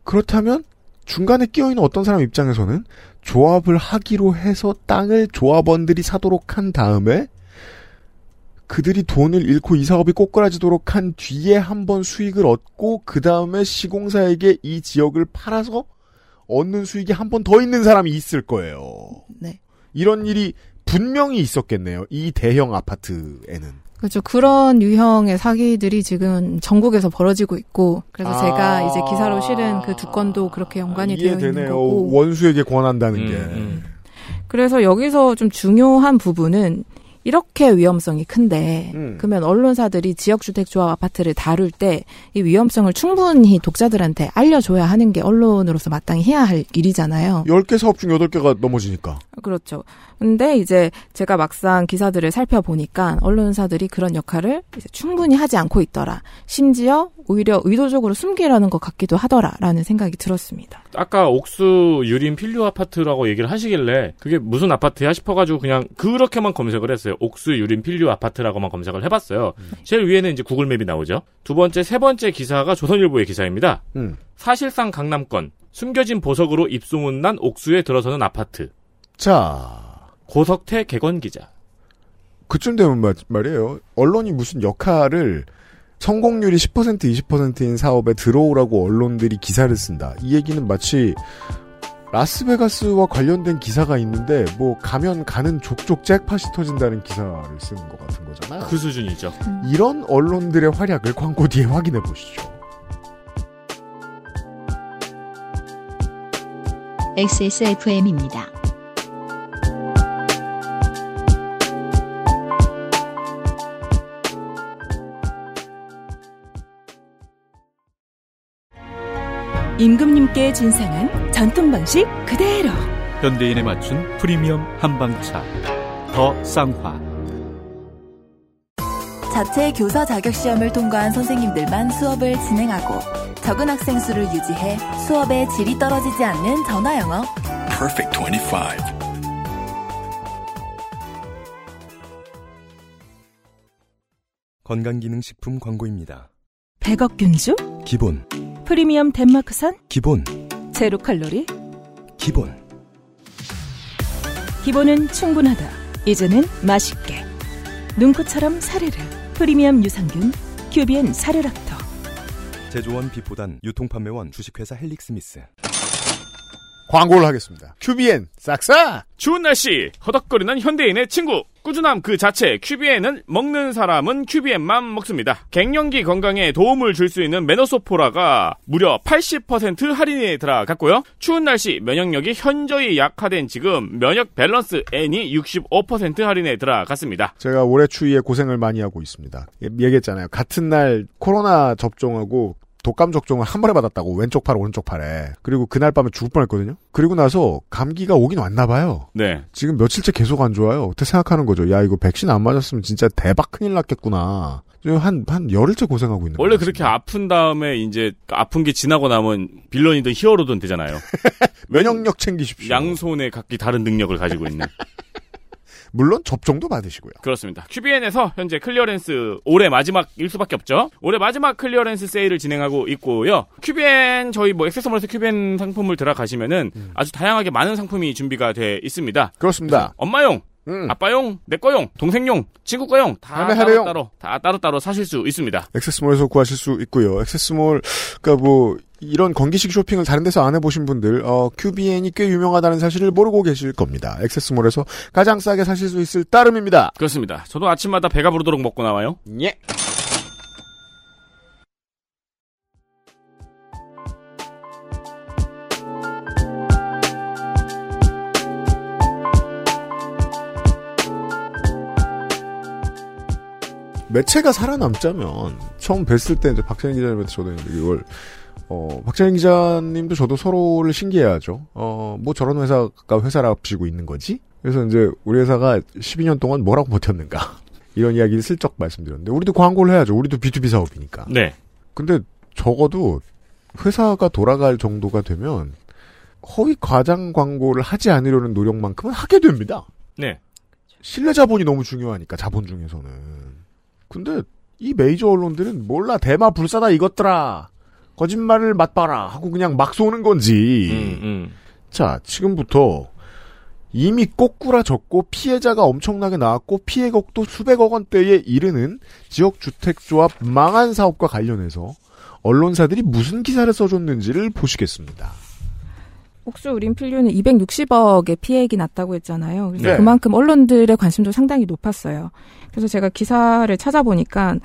그렇다면 중간에 끼어 있는 어떤 사람 입장에서는 조합을 하기로 해서 땅을 조합원들이 사도록 한 다음에 그들이 돈을 잃고 이 사업이 꼬꾸라지도록 한 뒤에 한번 수익을 얻고 그 다음에 시공사에게 이 지역을 팔아서 얻는 수익이 한 번 더 있는 사람이 있을 거예요. 네. 이런 일이 분명히 있었겠네요. 이 대형 아파트에는. 그렇죠. 그런 유형의 사기들이 지금 전국에서 벌어지고 있고, 그래서 아. 제가 이제 기사로 실은 그 두 건도 그렇게 연관이 되어 있는. 거고. 원수에게 권한다는 게. 음, 그래서 여기서 좀 중요한 부분은 이렇게 위험성이 큰데 음. 그러면 언론사들이 지역주택조합 아파트를 다룰 때 이 위험성을 충분히 독자들한테 알려줘야 하는 게 언론으로서 마땅히 해야 할 일이잖아요. 10개 사업 중 8개가 넘어지니까. 그렇죠. 근데 이제 제가 막상 기사들을 살펴보니까 언론사들이 그런 역할을 충분히 하지 않고 있더라. 심지어 오히려 의도적으로 숨기려는 것 같기도 하더라라는 생각이 들었습니다. 아까 옥수 유림 필류 아파트라고 얘기를 하시길래 그게 무슨 아파트야 싶어가지고 그냥 그렇게만 검색을 했어요. 옥수 유림 필류 아파트라고만 검색을 해봤어요. 제일 위에는 이제 구글맵이 나오죠. 두 번째, 세 번째 기사가 조선일보의 기사입니다. 음. 사실상 강남권 숨겨진 보석으로 입소문난 옥수에 들어서는 아파트. 자, 고석태 개건 기자. 그쯤 되면 말, 말이에요. 언론이 무슨 역할을 성공률이 10% 20%인 사업에 들어오라고 언론들이 기사를 쓴다. 이 얘기는 마치 라스베가스와 관련된 기사가 있는데 뭐 가면 가는 족족 잭팟이 터진다는 기사를 쓰는 것 같은 거잖아요. 그 수준이죠. 이런 언론들의 활약을 광고 뒤에 확인해 보시죠. XSFM입니다. 임금님께 진상한 전통 방식 그대로. 현대인에 맞춘 프리미엄 한방차. 더 쌍화. 자체 교사 자격 시험을 통과한 선생님들만 수업을 진행하고 적은 학생 수를 유지해 수업의 질이 떨어지지 않는 전화 영어. Perfect 25. 건강기능식품 광고입니다. 100억 균주? 기본, 프리미엄 덴마크산? 기본, 제로 칼로리? 기본. 기본은 충분하다. 이제는 맛있게. 눈코처럼 사르르. 프리미엄 유산균. 큐비엔 사르락토. 제조원 비포단 유통판매원 주식회사 헬릭스미스. 광고를 하겠습니다. 큐비엔 싹싹. 추운 날씨 허덕거리는 현대인의 친구 꾸준함 그 자체 큐비엔은 먹는 사람은 큐비엔만 먹습니다. 갱년기 건강에 도움을 줄 수 있는 메노소포라가 무려 80% 할인에 들어갔고요. 추운 날씨 면역력이 현저히 약화된 지금 면역 밸런스 N이 65% 할인에 들어갔습니다. 제가 올해 추위에 고생을 많이 하고 있습니다. 예, 얘기했잖아요. 같은 날 코로나 접종하고 독감 접종을 한 번에 받았다고 왼쪽 팔 오른쪽 팔에 그리고 그날 밤에 죽을 뻔했거든요. 그리고 나서 감기가 오긴 왔나 봐요. 네. 지금 며칠째 계속 안 좋아요. 어떻게 생각하는 거죠? 야 이거 백신 안 맞았으면 진짜 대박 큰일 났겠구나. 한, 한 열흘째 고생하고 있는 원래 그렇게 아픈 다음에 이제 아픈 게 지나고 나면 빌런이든 히어로든 되잖아요. 면역력 챙기십시오. 양손에 각기 다른 능력을 가지고 있는. 물론 접종도 받으시고요. 그렇습니다. 큐비엔에서 현재 clearance 올해 마지막일 수밖에 없죠. 올해 마지막 clearance 세일을 진행하고 있고요. 큐비엔 저희 뭐 액세스몰에서 큐비엔 상품을 들어가시면은 아주 다양하게 많은 상품이 준비가 돼 있습니다. 그렇습니다. 엄마용, 아빠용, 내 거용, 동생용, 친구 거용 다 할매용. 따로 다 따로 따로 사실 수 있습니다. 액세스몰에서 구하실 수 있고요. 액세스몰 그러니까 뭐 이런 건기식 쇼핑을 다른 데서 안 해보신 분들 어, QBN이 꽤 유명하다는 사실을 모르고 계실 겁니다. 액세스몰에서 가장 싸게 사실 수 있을 따름입니다. 그렇습니다. 저도 아침마다 배가 부르도록 먹고 나와요. 예. 매체가 살아남자면 처음 뵀을 때 이제 박찬희 기자님한테 저도 이걸 어 박찬희 기자님도 저도 서로를 신기해하죠. 어 뭐 저런 회사가 회사랍시고 있는 거지? 그래서 이제 우리 회사가 12년 동안 뭐라고 버텼는가 이런 이야기를 슬쩍 말씀드렸는데 우리도 광고를 해야죠. 우리도 B2B 사업이니까. 네. 근데 적어도 회사가 돌아갈 정도가 되면 허위 과장 광고를 하지 않으려는 노력만큼은 하게 됩니다. 네. 신뢰 자본이 너무 중요하니까 자본 중에서는. 근데 이 메이저 언론들은 몰라 대마 불사다 이것들아 거짓말을 맛봐라 하고 그냥 막 쏘는 건지. 음, 자 지금부터 이미 꼬꾸라졌고 피해자가 엄청나게 나왔고 피해額도 수백억 원대에 이르는 지역주택조합 망한 사업과 관련해서 언론사들이 무슨 기사를 써줬는지를 보시겠습니다. 옥수 우린 필류는 260억의 피해액이 났다고 했잖아요. 그래서 네. 그만큼 언론들의 관심도 상당히 높았어요. 그래서 제가 기사를 찾아보니까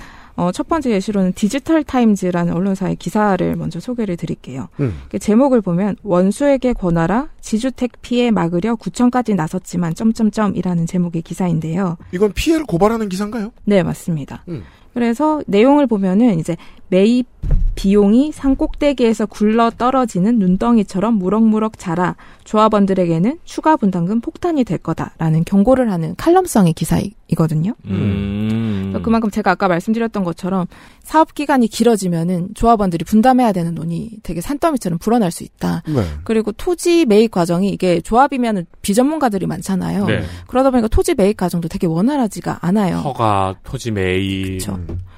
어, 첫 번째 예시로는 디지털 타임즈라는 언론사의 기사를 먼저 소개를 드릴게요. 음. 그 제목을 보면 원수에게 권하라 지주택 피해 막으려 구청까지 나섰지만 점점점이라는 제목의 기사인데요. 이건 피해를 고발하는 기사인가요? 네, 맞습니다. 음. 그래서 내용을 보면은 이제 매입 비용이 산 꼭대기에서 굴러 떨어지는 눈덩이처럼 무럭무럭 자라 조합원들에게는 추가 분담금 폭탄이 될 거다라는 경고를 하는 칼럼성의 기사이거든요. 음. 그만큼 제가 아까 말씀드렸던 것처럼 사업 기간이 길어지면은 조합원들이 분담해야 되는 돈이 되게 산더미처럼 불어날 수 있다. 네. 그리고 토지 매입 과정이 이게 조합이면은 비전문가들이 많잖아요. 네. 그러다 보니까 토지 매입 과정도 되게 원활하지가 않아요. 허가, 토지 매입.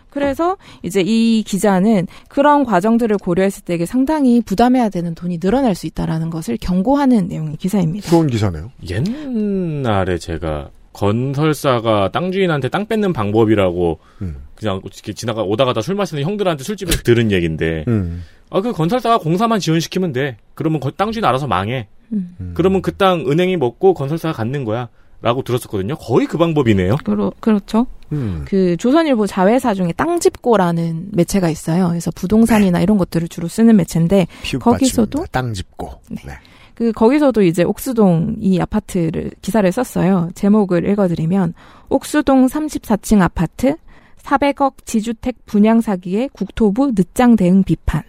그래서 이제 이 기자는 그런 과정들을 고려했을 때 이게 상당히 부담해야 되는 돈이 늘어날 수 있다라는 것을 경고하는 내용의 기사입니다. 좋은 기사네요. 옛날에 제가 건설사가 땅 주인한테 땅 뺏는 방법이라고 음. 그냥 이렇게 지나가 오다 가다 술 마시는 형들한테 술집에서 들은 얘기인데 음. 아그 건설사가 공사만 지원시키면 돼 그러면 거- 땅 주인 알아서 망해 그러면 그 땅 은행이 먹고 건설사가 갖는 거야 라고 들었었거든요 거의 그 방법이네요 그러, 그렇죠. 음. 그 조선일보 자회사 중에 땅집고라는 매체가 있어요. 그래서 부동산이나 이런 것들을 주로 쓰는 매체인데 거기서도 땅 짚고. 네. 그 거기서도 이제 옥수동 이 아파트를 기사를 썼어요. 제목을 읽어드리면 옥수동 34층 아파트 400억 지주택 분양 사기에 국토부 늦장 대응 비판.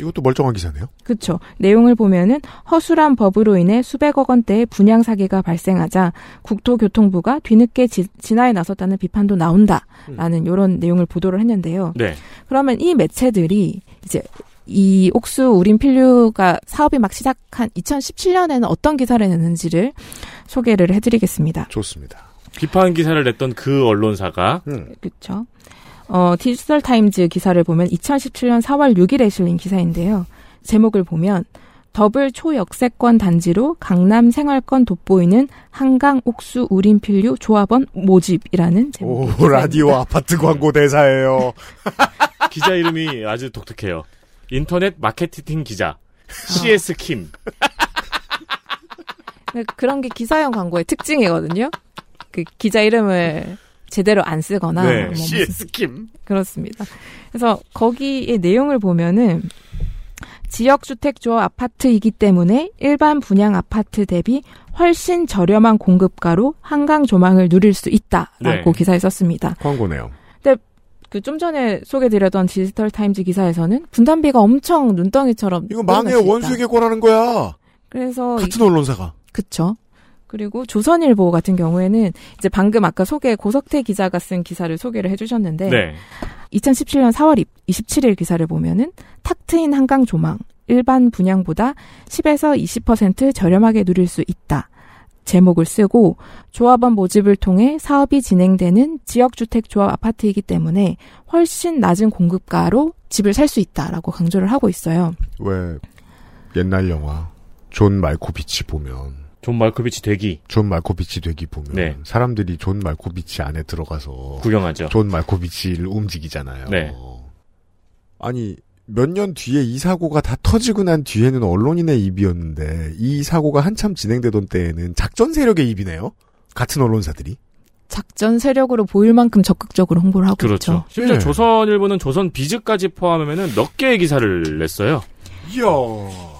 이것도 멀쩡한 기사네요. 그렇죠. 내용을 보면은 허술한 법으로 인해 수백억 원대의 분양 사기가 발생하자 국토교통부가 뒤늦게 지, 진화에 나섰다는 비판도 나온다라는 이런 내용을 보도를 했는데요. 네 그러면 이 매체들이 이제 이 옥수 우린 필류가 사업이 막 시작한 2017년에는 어떤 기사를 냈는지를 소개를 해드리겠습니다. 좋습니다. 비판 기사를 냈던 그 언론사가 그렇죠. 어, 디지털 타임즈 기사를 보면 2017년 4월 6일에 실린 기사인데요. 제목을 보면 더블 초역세권 단지로 강남 생활권 돋보이는 한강 옥수 우림필유 조합원 모집이라는 제목의 오, 라디오 아파트 광고 대사예요. 기자 이름이 아주 독특해요 인터넷 마케팅 기자 CS 킴 네, 그런 게 기사형 광고의 특징이거든요. 그 기자 이름을 제대로 안 쓰거나 네 뭐 CS 킴 그렇습니다. 그래서 거기에 내용을 보면은 지역주택조합 아파트이기 때문에 일반 분양 아파트 대비 훨씬 저렴한 공급가로 한강 조망을 누릴 수 있다라고 네. 기사에 썼습니다. 광고네요. 그 좀 전에 소개드렸던 디지털 타임즈 기사에서는 분담비가 엄청 눈덩이처럼 이거 망해. 원수에게 권하는 거야. 그래서 같은 언론사가. 그쵸. 그리고 조선일보 같은 경우에는 이제 방금 아까 소개 고석태 기자가 쓴 기사를 소개를 해주셨는데 네. 2017년 4월 27일 기사를 보면은 탁 트인 한강 조망 일반 분양보다 10에서 20% 저렴하게 누릴 수 있다. 제목을 쓰고 조합원 모집을 통해 사업이 진행되는 지역주택조합 아파트이기 때문에 훨씬 낮은 공급가로 집을 살 수 있다라고 강조를 하고 있어요. 왜 옛날 영화 존 말코비치 보면 존 말코비치 되기 존 말코비치 되기 보면 네. 사람들이 존 말코비치 안에 들어가서 구경하죠. 존 말코비치를 움직이잖아요. 네. 아니 몇 년 뒤에 이 사고가 다 터지고 난 뒤에는 언론인의 입이었는데 이 사고가 한참 진행되던 때에는 작전 세력의 입이네요. 같은 언론사들이. 작전 세력으로 보일 만큼 적극적으로 홍보를 하고 그렇죠 있죠. 심지어 네. 조선일보는 조선 비즈까지 포함하면은 몇 개의 기사를 냈어요 이야.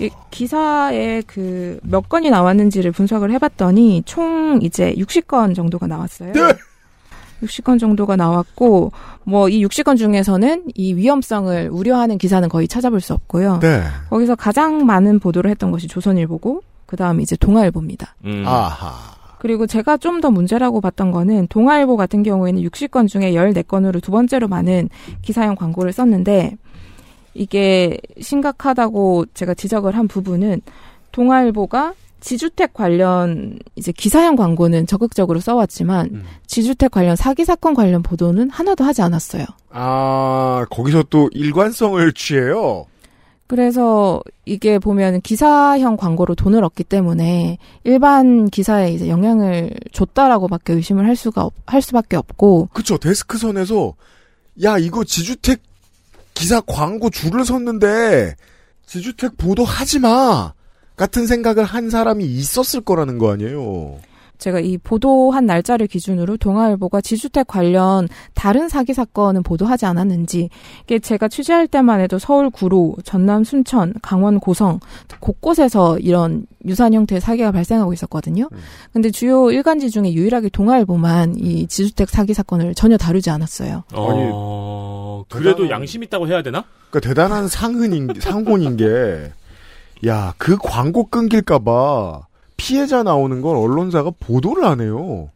이 기사에 그 몇 건이 나왔는지를 분석을 해봤더니 총 이제 60건 정도가 나왔어요. 60건 정도가 나왔고 뭐 이 60건 중에서는 이 위험성을 우려하는 기사는 거의 찾아볼 수 없고요. 네. 거기서 가장 많은 보도를 했던 것이 조선일보고 그다음 이제 동아일보입니다. 음. 아하. 그리고 제가 좀 더 문제라고 봤던 거는 동아일보 같은 경우에는 60건 중에 14건으로 두 번째로 많은 기사형 광고를 썼는데 이게 심각하다고 제가 지적을 한 부분은 동아일보가 지주택 관련 이제 기사형 광고는 적극적으로 써왔지만 지주택 관련 사기 사건 관련 보도는 하나도 하지 않았어요. 아 거기서 또 일관성을 취해요. 그래서 이게 보면 기사형 광고로 돈을 얻기 때문에 일반 기사에 이제 영향을 줬다라고밖에 의심을 할 수가 없, 할 수밖에 없고 그쵸 데스크선에서 야 이거 지주택 기사 광고 줄을 섰는데 지주택 보도 하지 마. 같은 생각을 한 사람이 있었을 거라는 거 아니에요. 제가 이 보도한 날짜를 기준으로 동아일보가 지주택 관련 다른 사기 사건은 보도하지 않았는지 이게 제가 취재할 때만 해도 서울 구로, 전남 순천, 강원 고성 곳곳에서 이런 유사한 형태의 사기가 발생하고 있었거든요. 근데 주요 일간지 중에 유일하게 동아일보만 이 지주택 사기 사건을 전혀 다루지 않았어요. 어, 그래도 양심 있다고 해야 되나? 그러니까 대단한 상흔인 상곤인 게, 야, 그 광고 끊길까봐 피해자 나오는 건 언론사가 보도를 안 해요.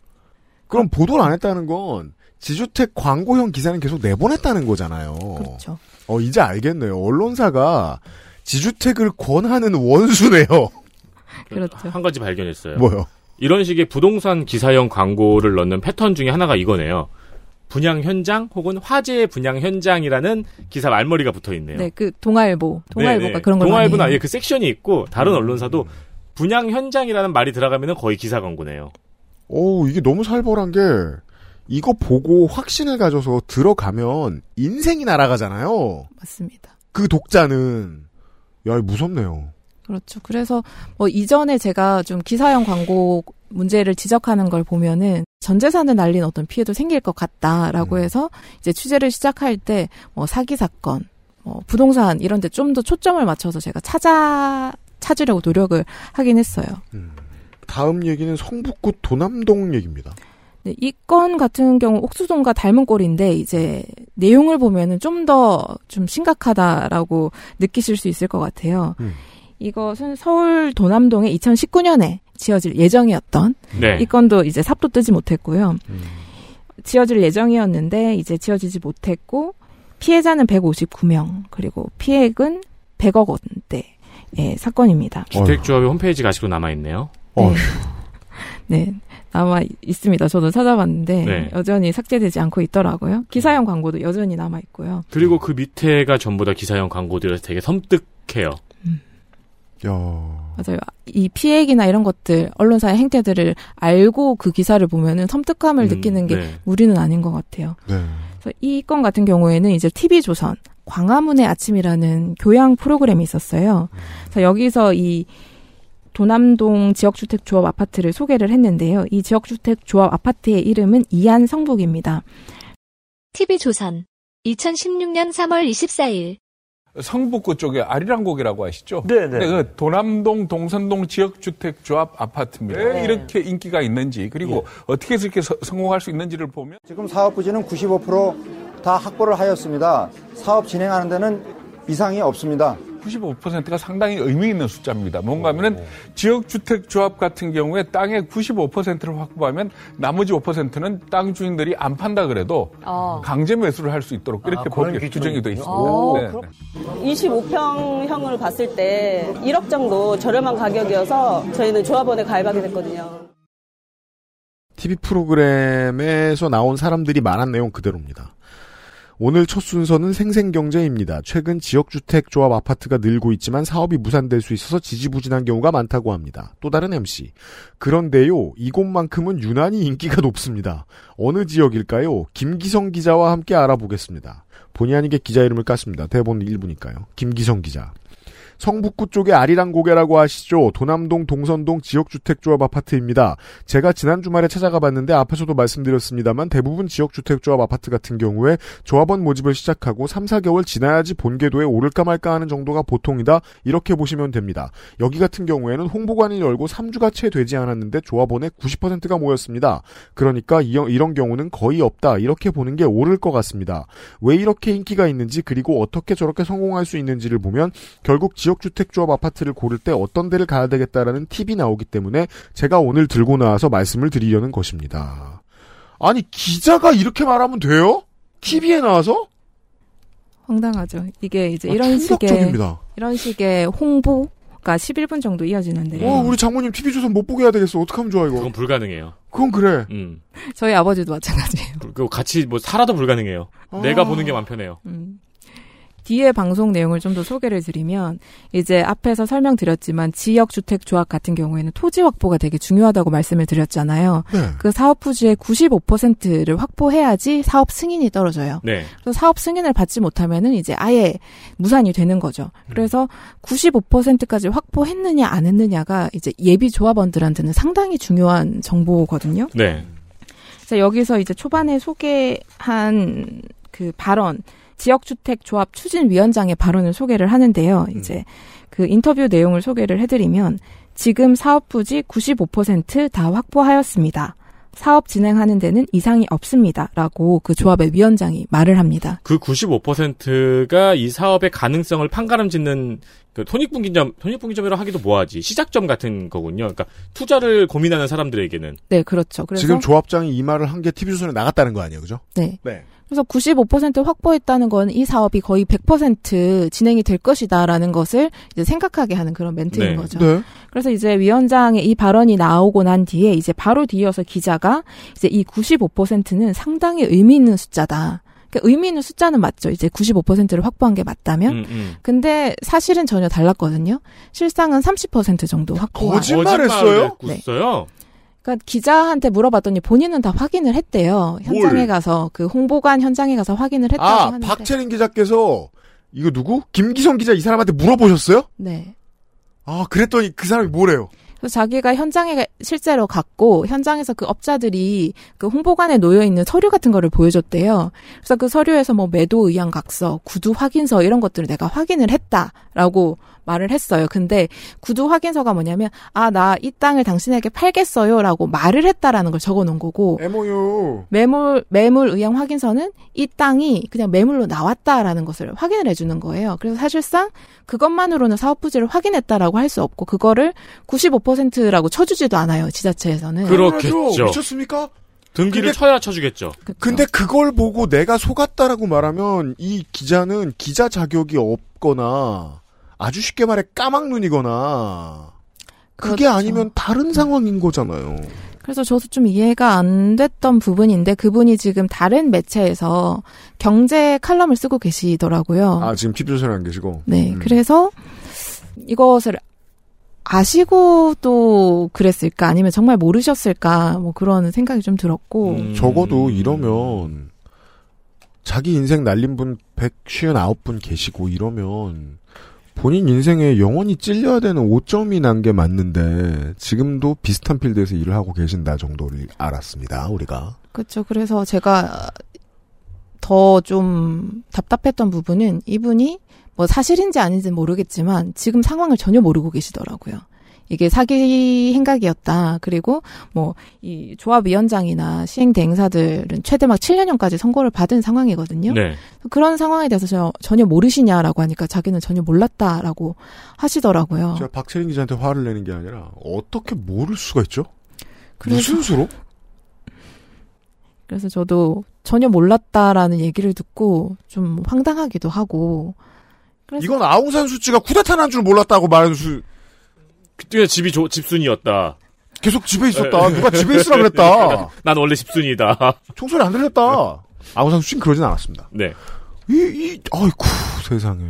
그럼 보도를 안 했다는 건 지주택 광고형 기사는 계속 내보냈다는 거잖아요. 그렇죠. 어, 이제 알겠네요. 언론사가 지주택을 권하는 원수네요. 그렇죠. 한 가지 발견했어요. 뭐요? 이런 식의 부동산 기사형 광고를 넣는 패턴 중에 하나가 이거네요. 분양 현장 혹은 화재 분양 현장이라는 기사 말머리가 붙어 있네요. 네, 그 동아일보, 동아일보가 네네. 그런 걸 아예 해요. 그 섹션이 있고 다른 언론사도 분양 현장이라는 말이 들어가면 거의 기사 광고네요. 오, 이게 너무 살벌한 게, 이거 보고 확신을 가져서 들어가면 인생이 날아가잖아요. 맞습니다. 그 독자는. 야, 무섭네요. 그렇죠. 그래서 뭐 이전에 제가 좀 기사형 광고 문제를 지적하는 걸 보면은 전 재산을 날린 어떤 피해도 생길 것 같다라고 해서 이제 취재를 시작할 때 뭐 사기 사건, 뭐 부동산 이런 데 좀 더 초점을 맞춰서 제가 찾아 찾으려고 노력을 하긴 했어요. 다음 얘기는 성북구 도남동 얘기입니다. 네, 이 건 같은 경우 옥수동과 닮은 꼴인데 이제 내용을 보면은 좀 더좀 심각하다라고 느끼실 수 있을 것 같아요. 이것은 서울 도남동에 2019년에 지어질 예정이었던 네. 이 건도 이제 삽도 뜨지 못했고요. 지어질 예정이었는데 이제 지어지지 못했고 피해자는 159명 그리고 피해액은 100억 원대의 사건입니다. 주택조합의 홈페이지가 아직도 남아 있네요. 네. 네. 남아 있습니다. 저도 찾아봤는데 네. 여전히 삭제되지 않고 있더라고요. 기사형 광고도 여전히 남아 있고요. 그리고 그 밑에가 전부 다 기사형 광고들이라서 되게 섬뜩해요. 맞아요. 이 피해액이나 이런 것들, 언론사의 행태들을 알고 그 기사를 보면은 섬뜩함을 음, 느끼는 게 네. 무리는 아닌 것 같아요. 그래서 이 건 같은 경우에는 이제 TV조선, 광화문의 아침이라는 교양 프로그램이 있었어요. 그래서 여기서 이 도남동 지역주택 조합 아파트를 소개를 했는데요. 이 지역주택 조합 아파트의 이름은 이안 성북입니다. TV조선 2016년 3월 24일 성북구 쪽에 아리랑곡이라고 아시죠? 네, 네. 그 도남동 동선동 지역주택조합 아파트입니다. 왜 네. 이렇게 인기가 있는지 그리고 어떻게 해서 이렇게 서- 성공할 수 있는지를 보면 지금 사업 부지는 95%다 확보를 하였습니다. 사업 진행하는 데는 이상이 없습니다. 95%가 상당히 의미 있는 숫자입니다. 뭔가 하면은 지역주택조합 같은 경우에 땅의 95%를 확보하면 나머지 5%는 땅 주인들이 안 판다 그래도 어. 강제 매수를 할 수 있도록 이렇게 아, 기준이 규정이 돼. 있습니다. 어, 네. 25평형을 봤을 때 1억 정도 저렴한 가격이어서 저희는 조합원에 가입하게 됐거든요. TV 프로그램에서 나온 사람들이 말한 내용 그대로입니다. 오늘 첫 순서는 생생경제입니다. 최근 지역주택조합 아파트가 늘고 있지만 사업이 무산될 수 있어서 지지부진한 경우가 많다고 합니다. 또 다른 MC. 그런데요, 이곳만큼은 유난히 인기가 높습니다. 어느 지역일까요? 김기성 기자와 함께 알아보겠습니다. 본의 아니게 기자 이름을 깠습니다. 대본 일부니까요. 김기성 기자. 성북구 쪽의 아리랑 고개라고 아시죠? 도남동 동선동 지역주택조합 아파트입니다. 제가 지난 주말에 찾아가 봤는데 앞에서도 말씀드렸습니다만 대부분 지역주택조합 아파트 같은 경우에 조합원 모집을 시작하고 3, 4개월 지나야지 본궤도에 오를까 말까 하는 정도가 보통이다. 이렇게 보시면 됩니다. 여기 같은 경우에는 홍보관을 열고 3주가 채 되지 않았는데 조합원의 90%가 모였습니다. 그러니까 이- 이런 경우는 거의 없다. 이렇게 보는 게 옳을 것 같습니다. 왜 이렇게 인기가 있는지 그리고 어떻게 저렇게 성공할 수 있는지를 보면 결국 지역주택조합 아파트를 고를 때 어떤 데를 가야 되겠다라는 팁이 나오기 때문에 제가 오늘 들고 나와서 말씀을 드리려는 것입니다. 아니 기자가 이렇게 말하면 돼요? TV에 나와서? 황당하죠. 이게 이제 아, 이런 식의 충격적입니다. 이런 식의 홍보 가 11분 정도 이어지는데 어, 우리 장모님 TV조선 못 보게 해야 되겠어. 어떡하면 좋아 이거. 그건 불가능해요. 그건 그래. 음. 저희 아버지도 마찬가지예요. 그리고 같이 뭐 살아도 불가능해요. 아. 내가 보는 게맘 편해요. 음. 뒤에 방송 내용을 좀 더 소개를 드리면 이제 앞에서 설명드렸지만 지역 주택 조합 같은 경우에는 토지 확보가 되게 중요하다고 말씀을 드렸잖아요. 네. 그 사업 부지의 95%를 확보해야지 사업 승인이 떨어져요. 네. 그래서 사업 승인을 받지 못하면은 이제 아예 무산이 되는 거죠. 그래서 95%까지 확보했느냐 안 했느냐가 이제 예비 조합원들한테는 상당히 중요한 정보거든요. 네. 자, 여기서 이제 초반에 소개한 그 발언, 지역주택조합 추진위원장의 발언을 소개를 하는데요. 이제 그 인터뷰 내용을 소개를 해드리면 지금 사업 부지 95%다 확보하였습니다. 사업 진행하는 데는 이상이 없습니다. 라고 그 조합의 위원장이 말을 합니다. 그 95%가 이 사업의 가능성을 판가름 짓는 그 손익분기점, 손익분기점이라고 하기도 뭐하지. 시작점 같은 거군요. 그러니까 투자를 고민하는 사람들에게는. 네, 그렇죠. 그래서 지금 조합장이 이 말을 한 게 TV조선에 나갔다는 거 아니에요, 그죠? 네. 네. 그래서 95% 확보했다는 건 이 사업이 거의 100% 진행이 될 것이다라는 것을 이제 생각하게 하는 그런 멘트인 네. 거죠. 네. 그래서 이제 위원장의 이 발언이 나오고 난 뒤에 이제 바로 뒤이어서 기자가 이제 이 95%는 상당히 의미 있는 숫자다. 그러니까 의미 있는 숫자는 맞죠. 이제 95%를 확보한 게 맞다면. 음, 음. 근데 사실은 전혀 달랐거든요. 실상은 30% 정도 확보한. 거짓말했어요? 네. 그러니까 기자한테 물어봤더니 본인은 다 확인을 했대요. 현장에 뭘? 가서 그 홍보관 현장에 가서 확인을 했다고 아, 하는데. 박채린 기자께서 이거 누구? 김기성 기자 이 사람한테 물어보셨어요? 네. 아, 그랬더니 그 사람이 뭐래요? 그래서 자기가 현장에 실제로 갔고 현장에서 그 업자들이 그 홍보관에 놓여 있는 서류 같은 거를 보여줬대요. 그래서 그 서류에서 뭐 매도 의향 각서, 구두 확인서 이런 것들을 내가 확인을 했다라고 말을 했어요. 근데 구두 확인서가 뭐냐면 아 나 이 땅을 당신에게 팔겠어요라고 말을 했다라는 걸 적어 놓은 거고 MOU 매물 매물 의향 확인서는 이 땅이 그냥 매물로 나왔다라는 것을 확인을 해주는 거예요. 그래서 사실상 그것만으로는 사업 부지를 확인했다라고 할 수 없고 그거를 95%라고 쳐주지도 않아요 지자체에서는. 그렇겠죠. 미쳤습니까? 등기를 근데- 쳐야 쳐주겠죠. 근데 그걸 보고 내가 속았다라고 말하면 이 기자는 기자 자격이 없거나 아주 쉽게 말해 까막눈이거나 그게 그렇죠. 아니면 다른 상황인 거잖아요. 그래서 저도 좀 이해가 안 됐던 부분인데 그분이 지금 다른 매체에서 경제 칼럼을 쓰고 계시더라고요. 아 지금 TV조선에 안 계시고. 네, 그래서 이것을 아시고 또 그랬을까 아니면 정말 모르셨을까 뭐 그런 생각이 좀 들었고 음. 적어도 이러면 자기 인생 날린 분 159분 계시고 이러면 본인 인생에 영원히 찔려야 되는 5점이 난 게 맞는데 지금도 비슷한 필드에서 일을 하고 계신다 정도를 알았습니다. 우리가. 그렇죠. 그래서 제가 더 좀 답답했던 부분은 이분이 뭐 사실인지 아닌지는 모르겠지만 지금 상황을 전혀 모르고 계시더라고요. 이게 사기 행각이었다. 그리고 뭐 이 조합위원장이나 시행대 행사들은 최대 막 7년형까지 선고를 받은 상황이거든요. 네. 그런 상황에 대해서 저, 전혀 모르시냐라고 하니까 자기는 전혀 몰랐다라고 하시더라고요. 제가 박채린 기자한테 화를 내는 게 아니라 어떻게 모를 수가 있죠? 그래서- 무슨 수로? 그래서 저도 전혀 몰랐다라는 얘기를 듣고 좀 황당하기도 하고 그래서 이건 아웅산 수치가 쿠데타 난 줄 몰랐다고 말하는 수. 그때 집이 조- 집순이였다. 계속 집에 있었다. 누가 집에 있으라 그랬다. 난 원래 집순이다. 총소리 안 들렸다. 아웅산 수치는 그러진 않았습니다. 네. 이, 이, 아이쿠, 세상에.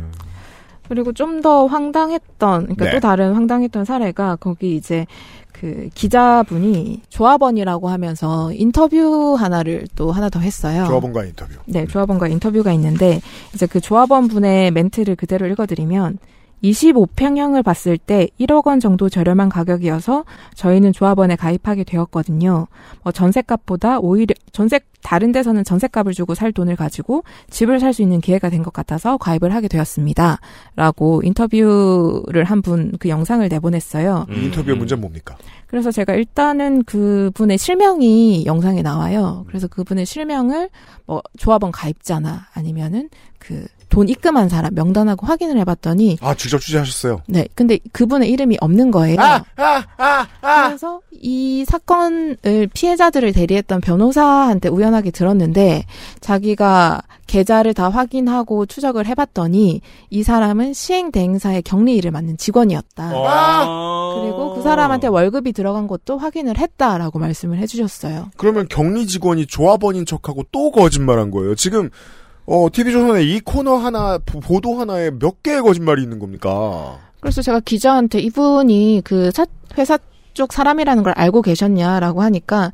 그리고 좀 더 황당했던 그러니까 네. 또 다른 황당했던 사례가 거기 이제 그 기자분이 조합원이라고 하면서 인터뷰 하나를 또 하나 더 했어요. 조합원과 인터뷰. 네, 조합원과 인터뷰가 있는데 이제 그 조합원 분의 멘트를 그대로 읽어드리면 25평형을 봤을 때 1억 원 정도 저렴한 가격이어서 저희는 조합원에 가입하게 되었거든요. 뭐 전세값보다 오히려 전세 다른 데서는 전세값을 주고 살 돈을 가지고 집을 살 수 있는 기회가 된 것 같아서 가입을 하게 되었습니다. 라고 인터뷰를 한 분 그 영상을 내보냈어요. 이 인터뷰의 문제는 뭡니까? 그래서 제가 일단은 그분의 실명이 영상에 나와요. 그래서 그분의 실명을 뭐 조합원 가입자나 아니면은 그 돈 입금한 사람 명단하고 확인을 해봤더니 아, 직접 취재하셨어요. 네, 근데 그분의 이름이 없는 거예요. 아, 아, 아, 아. 그래서 이 사건을 피해자들을 대리했던 변호사한테 우연하게 들었는데 자기가 계좌를 다 확인하고 추적을 해봤더니 이 사람은 시행 대행사의 격리일을 맡는 직원이었다. 아! 그리고 그 사람한테 월급이 들 어간 것도 확인을 했다라고 말씀을 해주셨어요. 그러면 격리 직원이 조합원인 척하고 또 거짓말한 거예요. 지금 어, TV조선에 이 코너 하나, 보- 보도 하나에 몇 개의 거짓말이 있는 겁니까? 그래서 제가 기자한테 이분이 그 사- 회사 쪽 사람이라는 걸 알고 계셨냐라고 하니까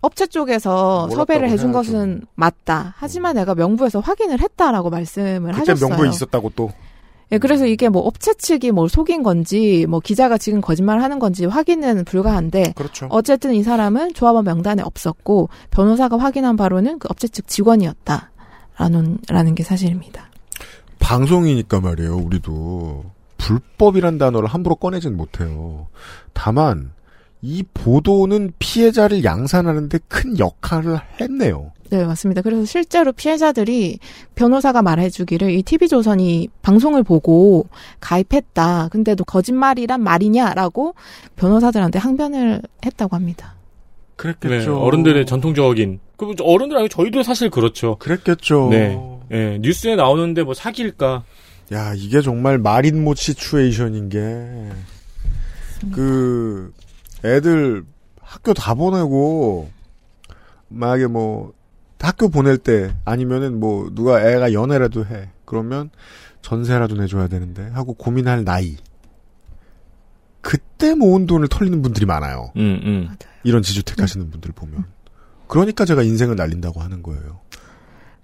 업체 쪽에서 섭외를 해준. 것은 맞다. 하지만 내가 명부에서 확인을 했다라고 말씀을 그때 하셨어요. 명부에 있었다고 또. 예, 그래서 이게 뭐 업체 측이 뭘 속인 건지, 뭐 기자가 지금 거짓말 하는 건지 확인은 불가한데, 그렇죠. 어쨌든 이 사람은 조합원 명단에 없었고, 변호사가 확인한 바로는 그 업체 측 직원이었다. 라는, 라는 게 사실입니다. 방송이니까 말이에요, 우리도. 불법이란 단어를 함부로 꺼내진 못해요. 다만, 이 보도는 피해자를 양산하는데 큰 역할을 했네요. 네, 맞습니다. 그래서 실제로 피해자들이 변호사가 말해주기를 이 TV조선이 방송을 보고 가입했다. 근데 도 거짓말이란 말이냐라고 변호사들한테 항변을 했다고 합니다. 그랬겠죠. 네, 어른들의 전통적인 그 어른들 아니고 저희도 사실 그렇죠. 그랬겠죠. 네. 예, 뉴스에 나오는데 뭐 사귈까? 야, 이게 정말 말인못 시츄에이션인 게, 그, 애들 학교 다 보내고, 만약에 뭐, 학교 보낼 때, 아니면은 뭐, 누가 애가 연애라도 해. 그러면 전세라도 내줘야 되는데, 하고 고민할 나이. 그때 모은 돈을 털리는 분들이 많아요. 음, 음. 이런 지주택 하시는 분들 보면. 그러니까 제가 인생을 날린다고 하는 거예요.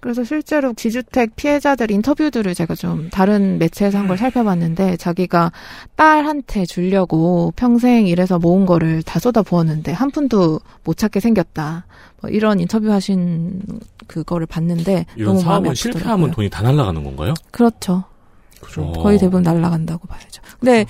그래서 실제로 지주택 피해자들 인터뷰들을 제가 좀 다른 매체에서 한 걸 살펴봤는데 자기가 딸한테 주려고 평생 일해서 모은 거를 다 쏟아 부었는데 한 푼도 못 찾게 생겼다. 뭐 이런 인터뷰 하신 그거를 봤는데 이런 사업은. 실패하면 돈이 다 날아가는 건가요? 그렇죠. 그죠. 거의 대부분 날아간다고 봐야죠. 근데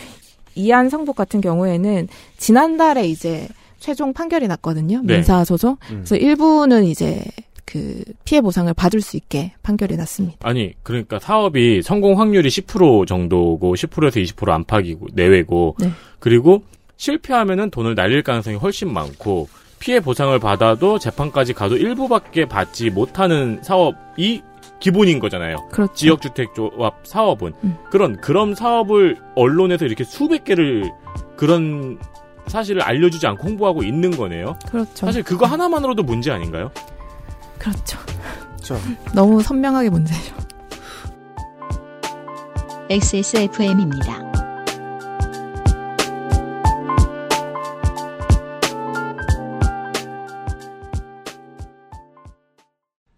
이안 성북 같은 경우에는 지난달에 이제 최종 판결이 났거든요. 네. 민사 소송. 음. 그래서 일부는 이제 그 피해 보상을 받을 수 있게 판결이 났습니다. 아니, 그러니까 사업이 성공 확률이 10% 정도고 10%에서 20% 안팎이고 내외고 네. 그리고 실패하면은 돈을 날릴 가능성이 훨씬 많고 피해 보상을 받아도 재판까지 가도 일부밖에 받지 못하는 사업이 기본인 거잖아요. 그렇죠. 지역주택조합 사업은 음. 그런 그런 사업을 언론에서 이렇게 수백 개를 그런 사실을 알려주지 않고 홍보하고 있는 거네요. 그렇죠. 사실 그거 하나만으로도 문제 아닌가요? 그렇죠. 자, 너무 선명하게 문제죠. XSFM입니다.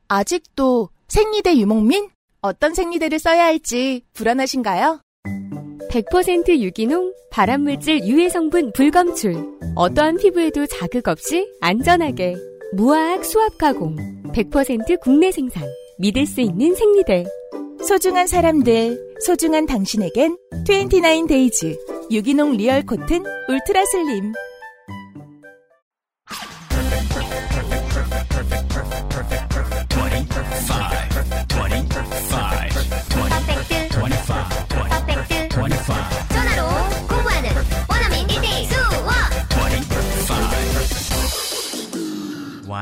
아직도 생리대 유목민? 어떤 생리대를 써야 할지 불안하신가요? 100% 유기농, 발암물질 유해 성분 불검출. 어떠한 피부에도 자극 없이 안전하게. 무화학 수압 가공. 100% 국내 생산. 믿을 수 있는 생리대. 소중한 사람들, 소중한 당신에겐 29days 유기농 real cotton ultra slim.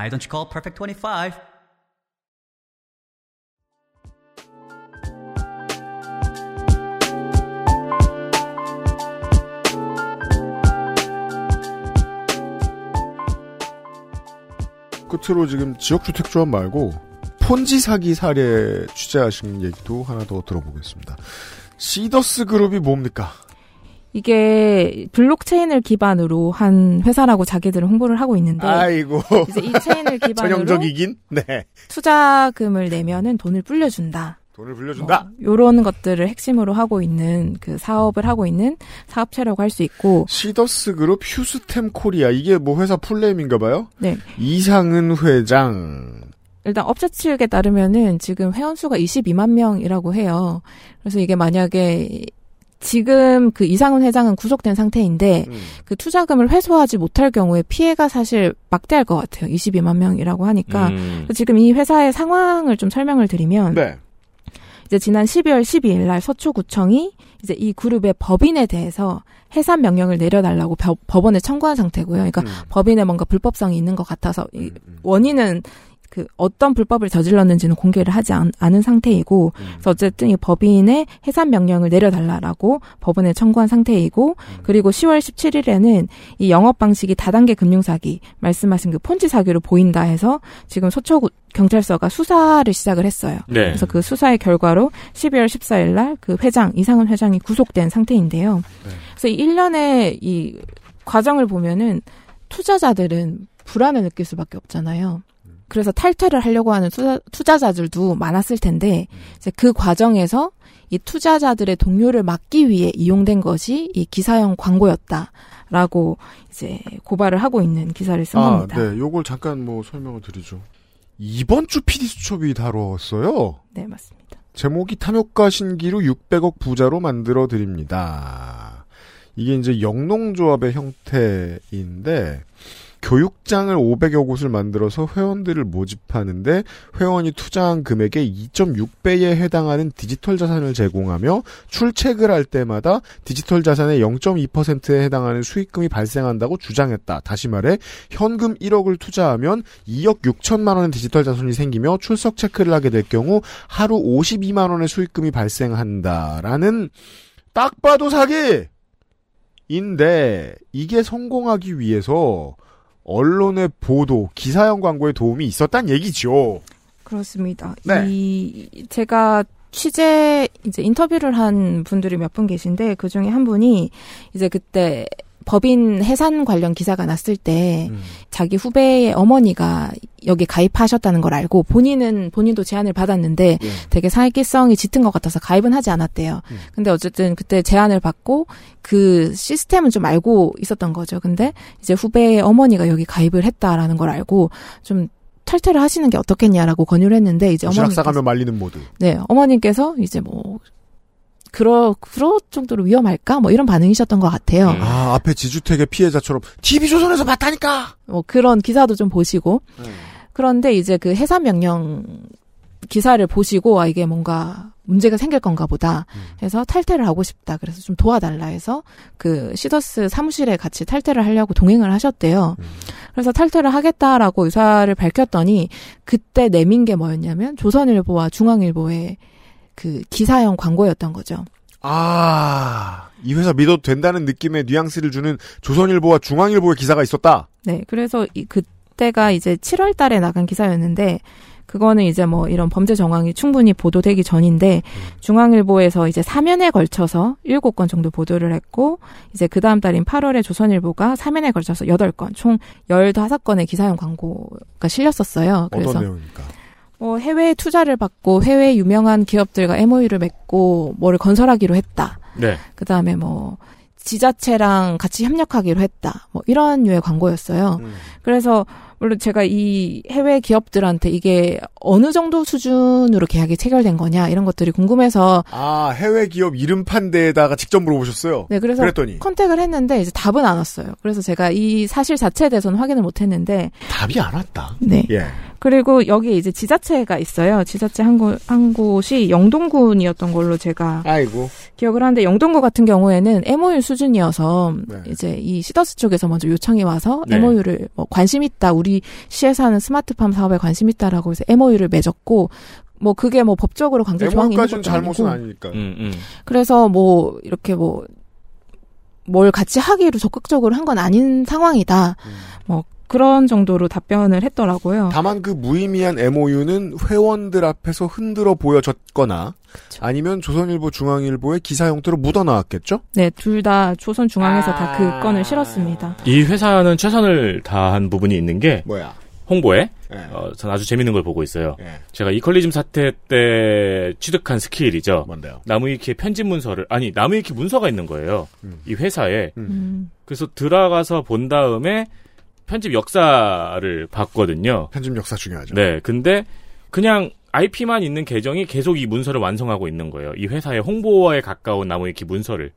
Why don't you call Perfect 25? 끝으로 지금 지역주택조합 말고 폰지 사기 사례 취재하신 얘기도 하나 더 들어보겠습니다. 시더스 그룹이 뭡니까? 이게 블록체인을 기반으로 한 회사라고 자기들은 홍보를 하고 있는데 아이고. 이제 이 체인을 기반으로 전형적이긴? 네. 투자금을 내면은 돈을 불려준다. 돈을 불려준다. 요런 것들을 핵심으로 하고 있는 그 사업을 하고 있는 사업체라고 할 수 있고 시더스 그룹 휴스템 코리아 이게 뭐 회사 풀네임인가 봐요? 네. 이상은 회장. 일단 업체 측에 따르면은 지금 회원 수가 22만 명이라고 해요. 그래서 이게 만약에 지금 그 이상훈 회장은 구속된 상태인데 음. 그 투자금을 회수하지 못할 경우에 피해가 사실 막대할 것 같아요. 22만 명이라고 하니까 음. 지금 이 회사의 상황을 좀 설명을 드리면 네. 이제 지난 12월 12일 날 서초구청이 이제 이 그룹의 법인에 대해서 해산 명령을 내려달라고 법- 법원에 청구한 상태고요. 그러니까 음. 법인에 뭔가 불법성이 있는 것 같아서 이 원인은 그 어떤 불법을 저질렀는지는 공개를 하지 않, 은 상태이고 그래서 어쨌든 이 법인의 해산 명령을 내려달라라고 법원에 청구한 상태이고 그리고 10월 17일에는 이 영업 방식이 다단계 금융 사기 말씀하신 그 폰지 사기로 보인다 해서 지금 서초 경찰서가 수사를 시작을 했어요. 네. 그래서 그 수사의 결과로 12월 14일 날 그 회장 이상은 회장이 구속된 상태인데요. 그래서 이 1년의 이 과정을 보면은 투자자들은 불안을 느낄 수밖에 없잖아요. 그래서 탈퇴를 하려고 하는 투자, 투자 자들도 많았을 텐데 이제 그 과정에서 이 투자자들의 동료를 막기 위해 이용된 것이 이 기사형 광고였다라고 이제 고발을 하고 있는 기사를 쓴 아, 겁니다. 네. 요걸 잠깐 뭐 설명을 드리죠. 이번 주 PD 수첩이 다뤘어요. 네, 맞습니다. 제목이 탐욕가 신기루 600억 부자로 만들어 드립니다. 이게 이제 영농조합의 형태인데 교육장을 500여 곳을 만들어서 회원들을 모집하는데 회원이 투자한 금액의 2.6배에 해당하는 디지털 자산을 제공하며 출첵을 할 때마다 디지털 자산의 0.2%에 해당하는 수익금이 발생한다고 주장했다. 다시 말해 현금 1억을 투자하면 2억 6천만 원의 디지털 자산이 생기며 출석 체크를 하게 될 경우 하루 52만 원의 수익금이 발생한다라는 딱 봐도 사기! 인데 이게 성공하기 위해서 언론의 보도, 기사형 광고에 도움이 있었단 얘기죠. 그렇습니다. 네. 이 제가 취재 이제 인터뷰를 한 분들이 몇 분 계신데 그 중에 한 분이 이제 그때 법인 해산 관련 기사가 났을 때 자기 후배의 어머니가 여기 가입하셨다는 걸 알고 본인은 본인도 제안을 받았는데 되게 사기성이 짙은 것 같아서 가입은 하지 않았대요. 근데 어쨌든 그때 제안을 받고 그 시스템은 좀 알고 있었던 거죠. 근데 이제 후배의 어머니가 여기 가입을 했다라는 걸 알고 좀 탈퇴를 하시는 게 어떻겠냐라고 권유를 했는데 이제 도시락 어머니 싸가며 말리는 모드. 네, 어머님께서 이제 뭐 그러 그럴 정도로 위험할까? 뭐 이런 반응이셨던 것 같아요. 아, 앞에 지주택의 피해자처럼 TV조선에서 봤다니까! 뭐 그런 기사도 좀 보시고 그런데 이제 그 해산 명령 기사를 보시고 아 이게 뭔가 문제가 생길 건가 보다 해서 탈퇴를 하고 싶다 그래서 좀 도와달라 해서 그 시더스 사무실에 같이 탈퇴를 하려고 동행을 하셨대요. 그래서 탈퇴를 하겠다라고 의사를 밝혔더니 그때 내민 게 뭐였냐면 조선일보와 중앙일보의 그 기사형 광고였던 거죠. 아, 이 회사 믿어도 된다는 느낌의 뉘앙스를 주는 조선일보와 중앙일보의 기사가 있었다. 네, 그래서 이 그때가 이제 7월 달에 나간 기사였는데 그거는 이제 뭐 이런 범죄 정황이 충분히 보도되기 전인데 중앙일보에서 이제 3년에 걸쳐서 7건 정도 보도를 했고 이제 그 다음 달인 8월에 조선일보가 3년에 걸쳐서 8건 총 15건의 기사형 광고가 실렸었어요. 그래서 어떤 내용입니까? 뭐 해외 투자를 받고 해외 유명한 기업들과 MOU를 맺고 뭐를 건설하기로 했다. 네. 그 다음에 뭐 지자체랑 같이 협력하기로 했다. 뭐 이런 류의 광고였어요. 그래서 물론 제가 이 해외 기업들한테 이게 어느 정도 수준으로 계약이 체결된 거냐 이런 것들이 궁금해서 아, 해외 기업 이름판 데에다가 직접 물어보셨어요? 네 그래서 그랬더니 컨택을 했는데 이제 답은 안 왔어요. 그래서 제가 이 사실 자체에 대해서는 확인을 못 했는데 답이 안 왔다. 네. 예. 그리고 여기에 이제 지자체가 있어요. 지자체 한, 곳, 한 곳이 영동군이었던 걸로 제가 아이고. 기억을 하는데 영동구 같은 경우에는 MOU 수준이어서 네. 이제 이 시더스 쪽에서 먼저 요청이 와서 네. MOU를 뭐 관심 있다. 우리 시에서 하는 스마트팜 사업에 관심 있다라고 해서 MOU를 맺었고 뭐 그게 뭐 법적으로 강제 조항이 있는 것도 잘못은 아니고 아니니까. 음, 그래서 뭐 이렇게 뭐 뭘 같이 하기로 적극적으로 한 건 아닌 상황이다. 뭐 그런 정도로 답변을 했더라고요. 다만 그 무의미한 MOU는 회원들 앞에서 흔들어 보여졌거나 아니면 조선일보 중앙일보의 기사 형태로 묻어나왔겠죠? 네, 둘 다 조선 중앙에서 다 아. 그 건을 실었습니다. 이 회사는 최선을 다한 부분이 있는 게 뭐야? 홍보에 네. 어, 전 아주 재밌는 걸 보고 있어요. 제가 이퀄리즘 사태 때 취득한 skill이죠. 뭔데요? 나무위키의 편집 문서를 아니 나무위키 문서가 있는 거예요. 이 회사에 음. 그래서 들어가서 본 다음에 편집 역사를 봤거든요. 편집 역사 중요하죠. 네, 근데 그냥 IP만 있는 계정이 계속 이 문서를 완성하고 있는 거예요. 이 회사의 홍보에 가까운 나무 위키 문서를.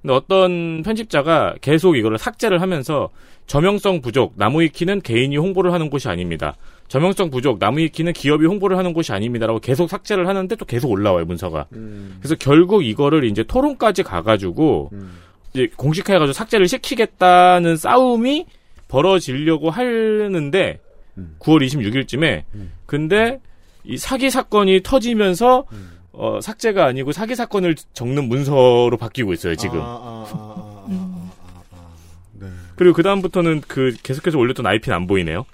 근데 어떤 편집자가 계속 이거를 삭제를 하면서 저명성 부족, 나무 위키는 개인이 홍보를 하는 곳이 아닙니다. 저명성 부족, 나무 위키는 기업이 홍보를 하는 곳이 아닙니다라고 계속 삭제를 하는데 또 계속 올라와요, 문서가. 그래서 결국 이거를 이제 토론까지 가가지고 이제 공식화해가지고 삭제를 시키겠다는 싸움이 벌어지려고 하는데 음. 9월 26일쯤에. 근데 이 사기 사건이 터지면서 음. 어, 삭제가 아니고 사기 사건을 적는 문서로 바뀌고 있어요 지금. 아, 네. 그리고 그 다음부터는 그 계속해서 올렸던 IP는 안 보이네요.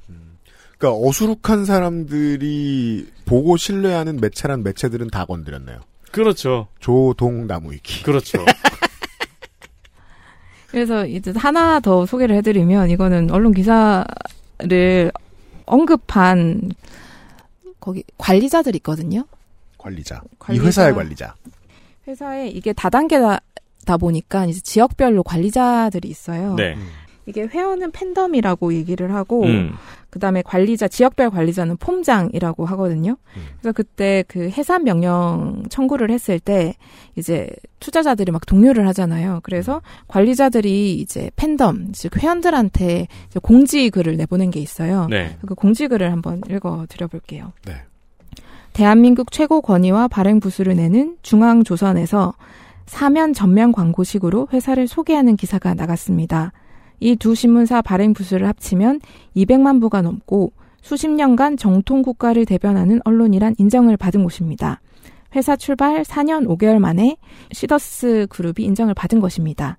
그러니까 어수룩한 사람들이 보고 신뢰하는 매체란 매체들은 다 건드렸네요. 그렇죠. 조동나무위키. 그렇죠. 그래서 이제 하나 더 소개를 해드리면 이거는 언론 기사를 언급한 거기 관리자들 있거든요. 관리자. 이 관리자. 회사의 관리자. 회사에 이게 다단계다 보니까 이제 지역별로 관리자들이 있어요. 네. 이게 회원은 팬덤이라고 얘기를 하고 음. 그다음에 관리자 지역별 관리자는 폼장이라고 하거든요. 그래서 그때 그 해산 명령 청구를 했을 때 이제 투자자들이 막 동료를 하잖아요. 그래서 관리자들이 이제 팬덤 즉 회원들한테 이제 공지 글을 내보낸 게 있어요. 네. 그 공지 글을 한번 읽어 드려 볼게요. 네. 대한민국 최고 권위와 발행 부수를 내는 중앙조선에서 사면 전면 광고식으로 회사를 소개하는 기사가 나갔습니다. 이 두 신문사 발행 부수를 합치면 200만 부가 넘고 수십 년간 정통 국가를 대변하는 언론이란 인정을 받은 곳입니다. 회사 출발 4년 5개월 만에 시더스 그룹이 인정을 받은 것입니다.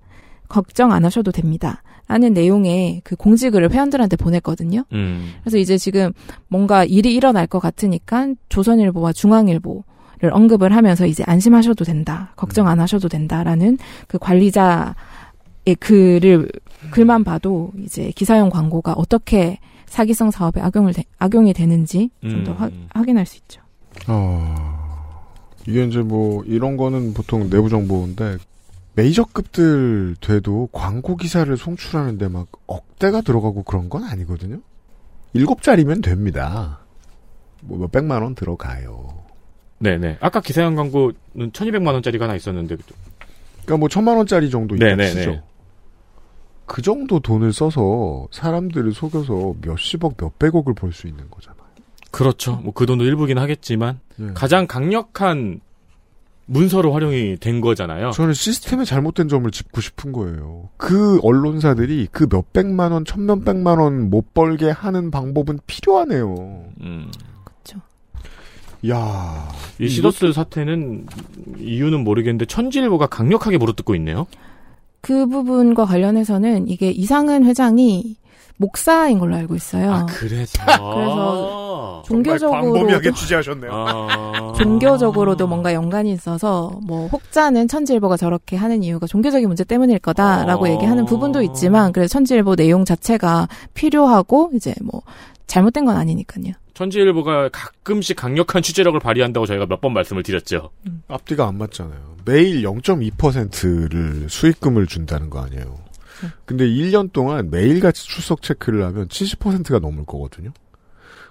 걱정 안 하셔도 됩니다. 라는 내용의 그 공지글을 회원들한테 보냈거든요. 음. 그래서 이제 지금 뭔가 일이 일어날 것 같으니까 조선일보와 중앙일보 를 언급을 하면서 이제 안심하셔도 된다. 걱정 안 하셔도 된다라는 그 관리자 의 글을 글만 봐도 이제 기사용 광고가 어떻게 사기성 사업에 악용을 되- 악용이 되는지 좀더 음. 확인할 수 있죠. 어, 이게 이제 뭐, 이런 거는 보통 내부 정보인데, 메이저급들 돼도 광고 기사를 송출하는데 막 억대가 들어가고 그런 건 아니거든요? 일곱 자리면 됩니다. 뭐 몇백만 원 들어가요. 네네. 아까 기사형 광고는 1200만 원짜리가 하나 있었는데. 그러니까 뭐 천만 원짜리 정도. 치죠. 그 정도 돈을 써서 사람들을 속여서 몇십억, 몇백억을 벌 수 있는 거잖아요. 그렇죠. 뭐 그 돈도 일부긴 하겠지만 예. 가장 강력한 문서로 활용이 된 거잖아요. 저는 시스템의 잘못된 점을 짚고 싶은 거예요. 그 언론사들이 그 몇백만 원, 천몇백만 원 못 벌게 하는 방법은 필요하네요. 음. 야이 시더스 사태는 이유는 모르겠는데 천지일보가 강력하게 물어뜯고 있네요. 그 부분과 관련해서는 이게 이상은 회장이 목사인 걸로 알고 있어요. 아, 그래서. 그래서 종교적으로 취재하셨네요. 아. 종교적으로도 뭔가 연관이 있어서 뭐 혹자는 천지일보가 저렇게 하는 이유가 종교적인 문제 때문일 거다라고 아. 얘기하는 부분도 있지만 그래서 천지일보 내용 자체가 필요하고 이제 뭐 잘못된 건 아니니까요. 천지일보가 가끔씩 강력한 취재력을 발휘한다고 저희가 몇 번 말씀을 드렸죠. 앞뒤가 안 맞잖아요. 매일 0.2%를 수익금을 준다는 거 아니에요. 근데 1년 동안 매일같이 출석 체크를 하면 70%가 넘을 거거든요.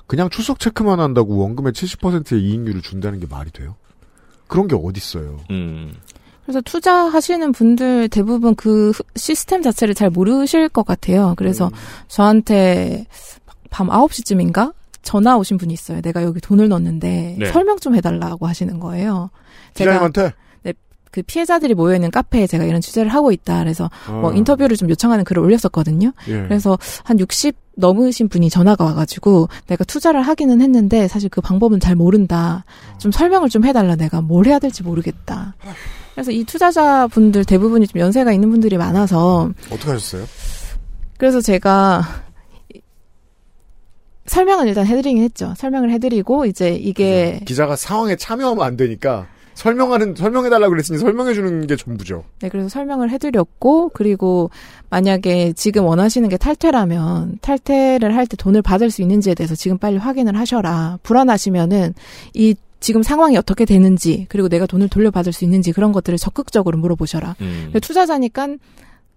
그냥 출석 체크만 한다고 원금의 70%의 이익률을 준다는 게 말이 돼요? 그런 게 어딨어요. 음. 그래서 투자하시는 분들 대부분 그 후- 시스템 자체를 잘 모르실 것 같아요. 그래서 음. 저한테 밤 9시쯤인가? 전화 오신 분이 있어요. 내가 여기 돈을 넣었는데 네. 설명 좀 해달라고 하시는 거예요. 기자님한테? 네, 그 피해자들이 모여있는 카페에 제가 이런 취재를 하고 있다. 그래서 뭐 어. 인터뷰를 좀 요청하는 글을 올렸었거든요. 예. 그래서 한 60 넘으신 분이 전화가 와가지고 내가 투자를 하기는 했는데 사실 그 방법은 잘 모른다. 좀 설명을 좀 해달라. 내가 뭘 해야 될지 모르겠다. 그래서 이 투자자분들 대부분이 좀 연세가 있는 분들이 많아서 어떻게 하셨어요? 그래서 제가 설명을 일단 해드리긴 했죠. 설명을 해드리고 이제 이게 기자가 상황에 참여하면 안 되니까 설명하는 설명해달라고 그랬으니 설명해주는 게 전부죠. 네, 그래서 설명을 해드렸고, 그리고 만약에 지금 원하시는 게 탈퇴라면, 탈퇴를 할 때 돈을 받을 수 있는지에 대해서 지금 빨리 확인을 하셔라. 불안하시면은, 이, 지금 상황이 어떻게 되는지, 그리고 내가 돈을 돌려받을 수 있는지, 그런 것들을 적극적으로 물어보셔라. 음. 투자자니까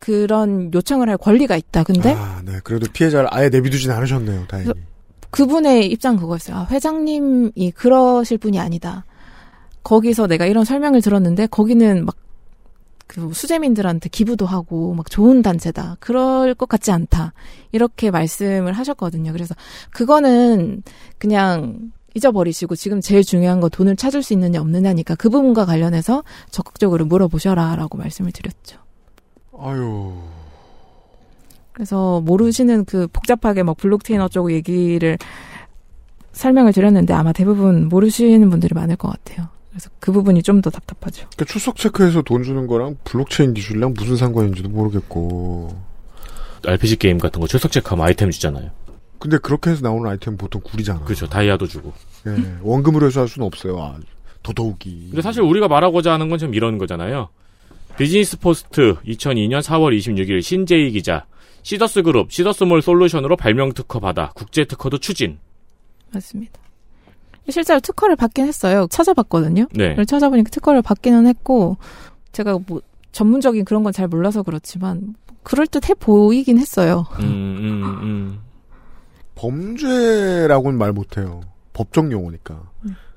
그런 요청을 할 권리가 있다. 근데, 아, 네. 그래도 피해자를 아예 내비두진 않으셨네요. 다행히. 그분의 입장 그거였어요. 아, 회장님이 그러실 분이 아니다. 거기서 내가 이런 설명을 들었는데 거기는 막 그 수재민들한테 기부도 하고 막 좋은 단체다. 그럴 것 같지 않다. 이렇게 말씀을 하셨거든요. 그래서 그거는 그냥 잊어버리시고 지금 제일 중요한 거 돈을 찾을 수 있느냐 없느냐니까 그 부분과 관련해서 적극적으로 물어보셔라라고 말씀을 드렸죠. 아유. 그래서 모르시는 그 복잡하게 막 블록체인 어쩌고 얘기를 설명을 드렸는데 아마 대부분 모르시는 분들이 많을 것 같아요. 그래서 그 부분이 좀 더 답답하죠. 그러니까 출석 체크해서 돈 주는 거랑 블록체인 기술이랑 무슨 상관인지도 모르겠고. RPG 게임 같은 거 출석 체크하면 아이템 주잖아요. 근데 그렇게 해서 나오는 아이템 보통 구리잖아. 그렇죠. 다이아도 주고. 예, 원금으로 해서 할 수는 없어요. 아, 더더욱이. 근데 사실 우리가 말하고자 하는 건 좀 이런 거잖아요. 비즈니스 포스트 2002년 4월 26일 신재희 기자 시더스 그룹 시더스몰 솔루션으로 발명 특허 받아 국제 특허도 추진. 맞습니다. 실제로 특허를 받긴 했어요. 찾아봤거든요. 네. 찾아보니까 특허를 받기는 했고 제가 뭐 전문적인 그런 건 잘 몰라서 그렇지만 그럴 듯해 보이긴 했어요. 음, 음, 음. 범죄라고는 말 못해요. 법정 용어니까.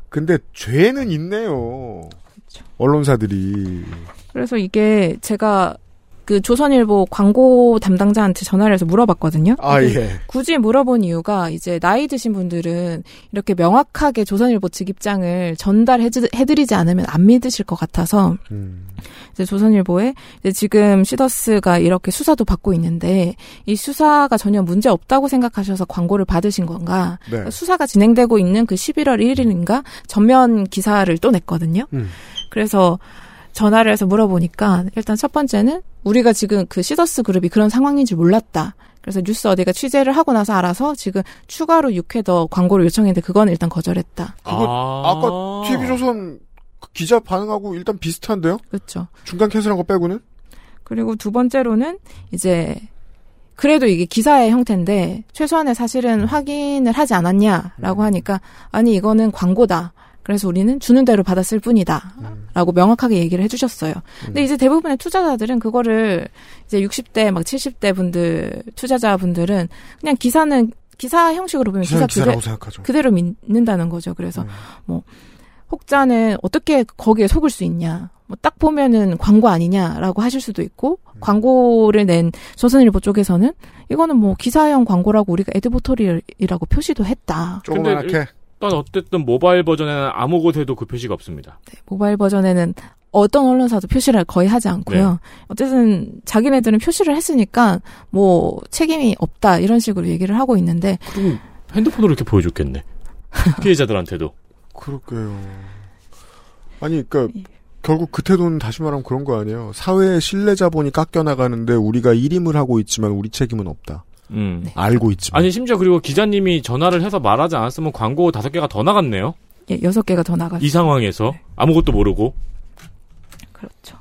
근데 죄는 있네요. 언론사들이. 그래서 이게 제가 그 조선일보 광고 담당자한테 전화를 해서 물어봤거든요. 아, 예. 굳이 물어본 이유가 이제 나이 드신 분들은 이렇게 명확하게 조선일보 측 입장을 전달해드리지 않으면 안 믿으실 것 같아서 이제 조선일보에 이제 지금 시더스가 이렇게 수사도 받고 있는데 이 수사가 전혀 문제 없다고 생각하셔서 광고를 받으신 건가? 네. 수사가 진행되고 있는 그 11월 1일인가 전면 기사를 또 냈거든요. 음. 그래서 전화를 해서 물어보니까 일단 첫 번째는 우리가 지금 그 시더스 그룹이 그런 상황인 줄 몰랐다. 그래서 뉴스 어디가 취재를 하고 나서 알아서 지금 추가로 6회 더 광고를 요청했는데 그건 일단 거절했다. 그거 아... 까 TV조선 그 기자 반응하고 일단 비슷한데요? 그렇죠. 중간 캔슬한 거 빼고는? 그리고 두 번째로는 이제 그래도 이게 기사의 형태인데 최소한의 사실은 확인을 하지 않았냐라고 하니까 아니 이거는 광고다. 그래서 우리는 주는 대로 받았을 뿐이다. 라고 명확하게 얘기를 해주셨어요. 근데 이제 대부분의 투자자들은 그거를 이제 60대 막 70대 분들, 투자자분들은 그냥 기사는 기사 형식으로 보면 기사 그대, 생각하죠. 그대로 믿는다는 거죠. 그래서 뭐 혹자는 어떻게 거기에 속을 수 있냐. 뭐 딱 보면은 광고 아니냐라고 하실 수도 있고 광고를 낸 조선일보 쪽에서는 이거는 뭐 기사형 광고라고 우리가 에드보토리라고 표시도 했다. 조그맣게. 일단 어쨌든 모바일 버전에는 아무 곳에도 그 표시가 없습니다. 모바일 버전에는 어떤 언론사도 표시를 거의 하지 않고요. 네. 어쨌든 자기네들은 표시를 했으니까 뭐 책임이 없다 이런 식으로 얘기를 하고 있는데 그럼 핸드폰으로 이렇게 보여줬겠네. 피해자들한테도. 그럴게요. 아니, 그러니까 결국 그 태도는 다시 말하면 그런 거 아니에요. 사회의 신뢰 자본이 깎여 나가는데 우리가 일임을 하고 있지만 우리 책임은 없다. 음. 알고 있지만. 아니 심지어 그리고 기자님이 전화를 해서 말하지 않았으면 광고 다섯 개가 더 나갔네요. 예, 여섯 개가 더 나갔어요. 이 상황에서 아무것도 모르고. 그렇죠.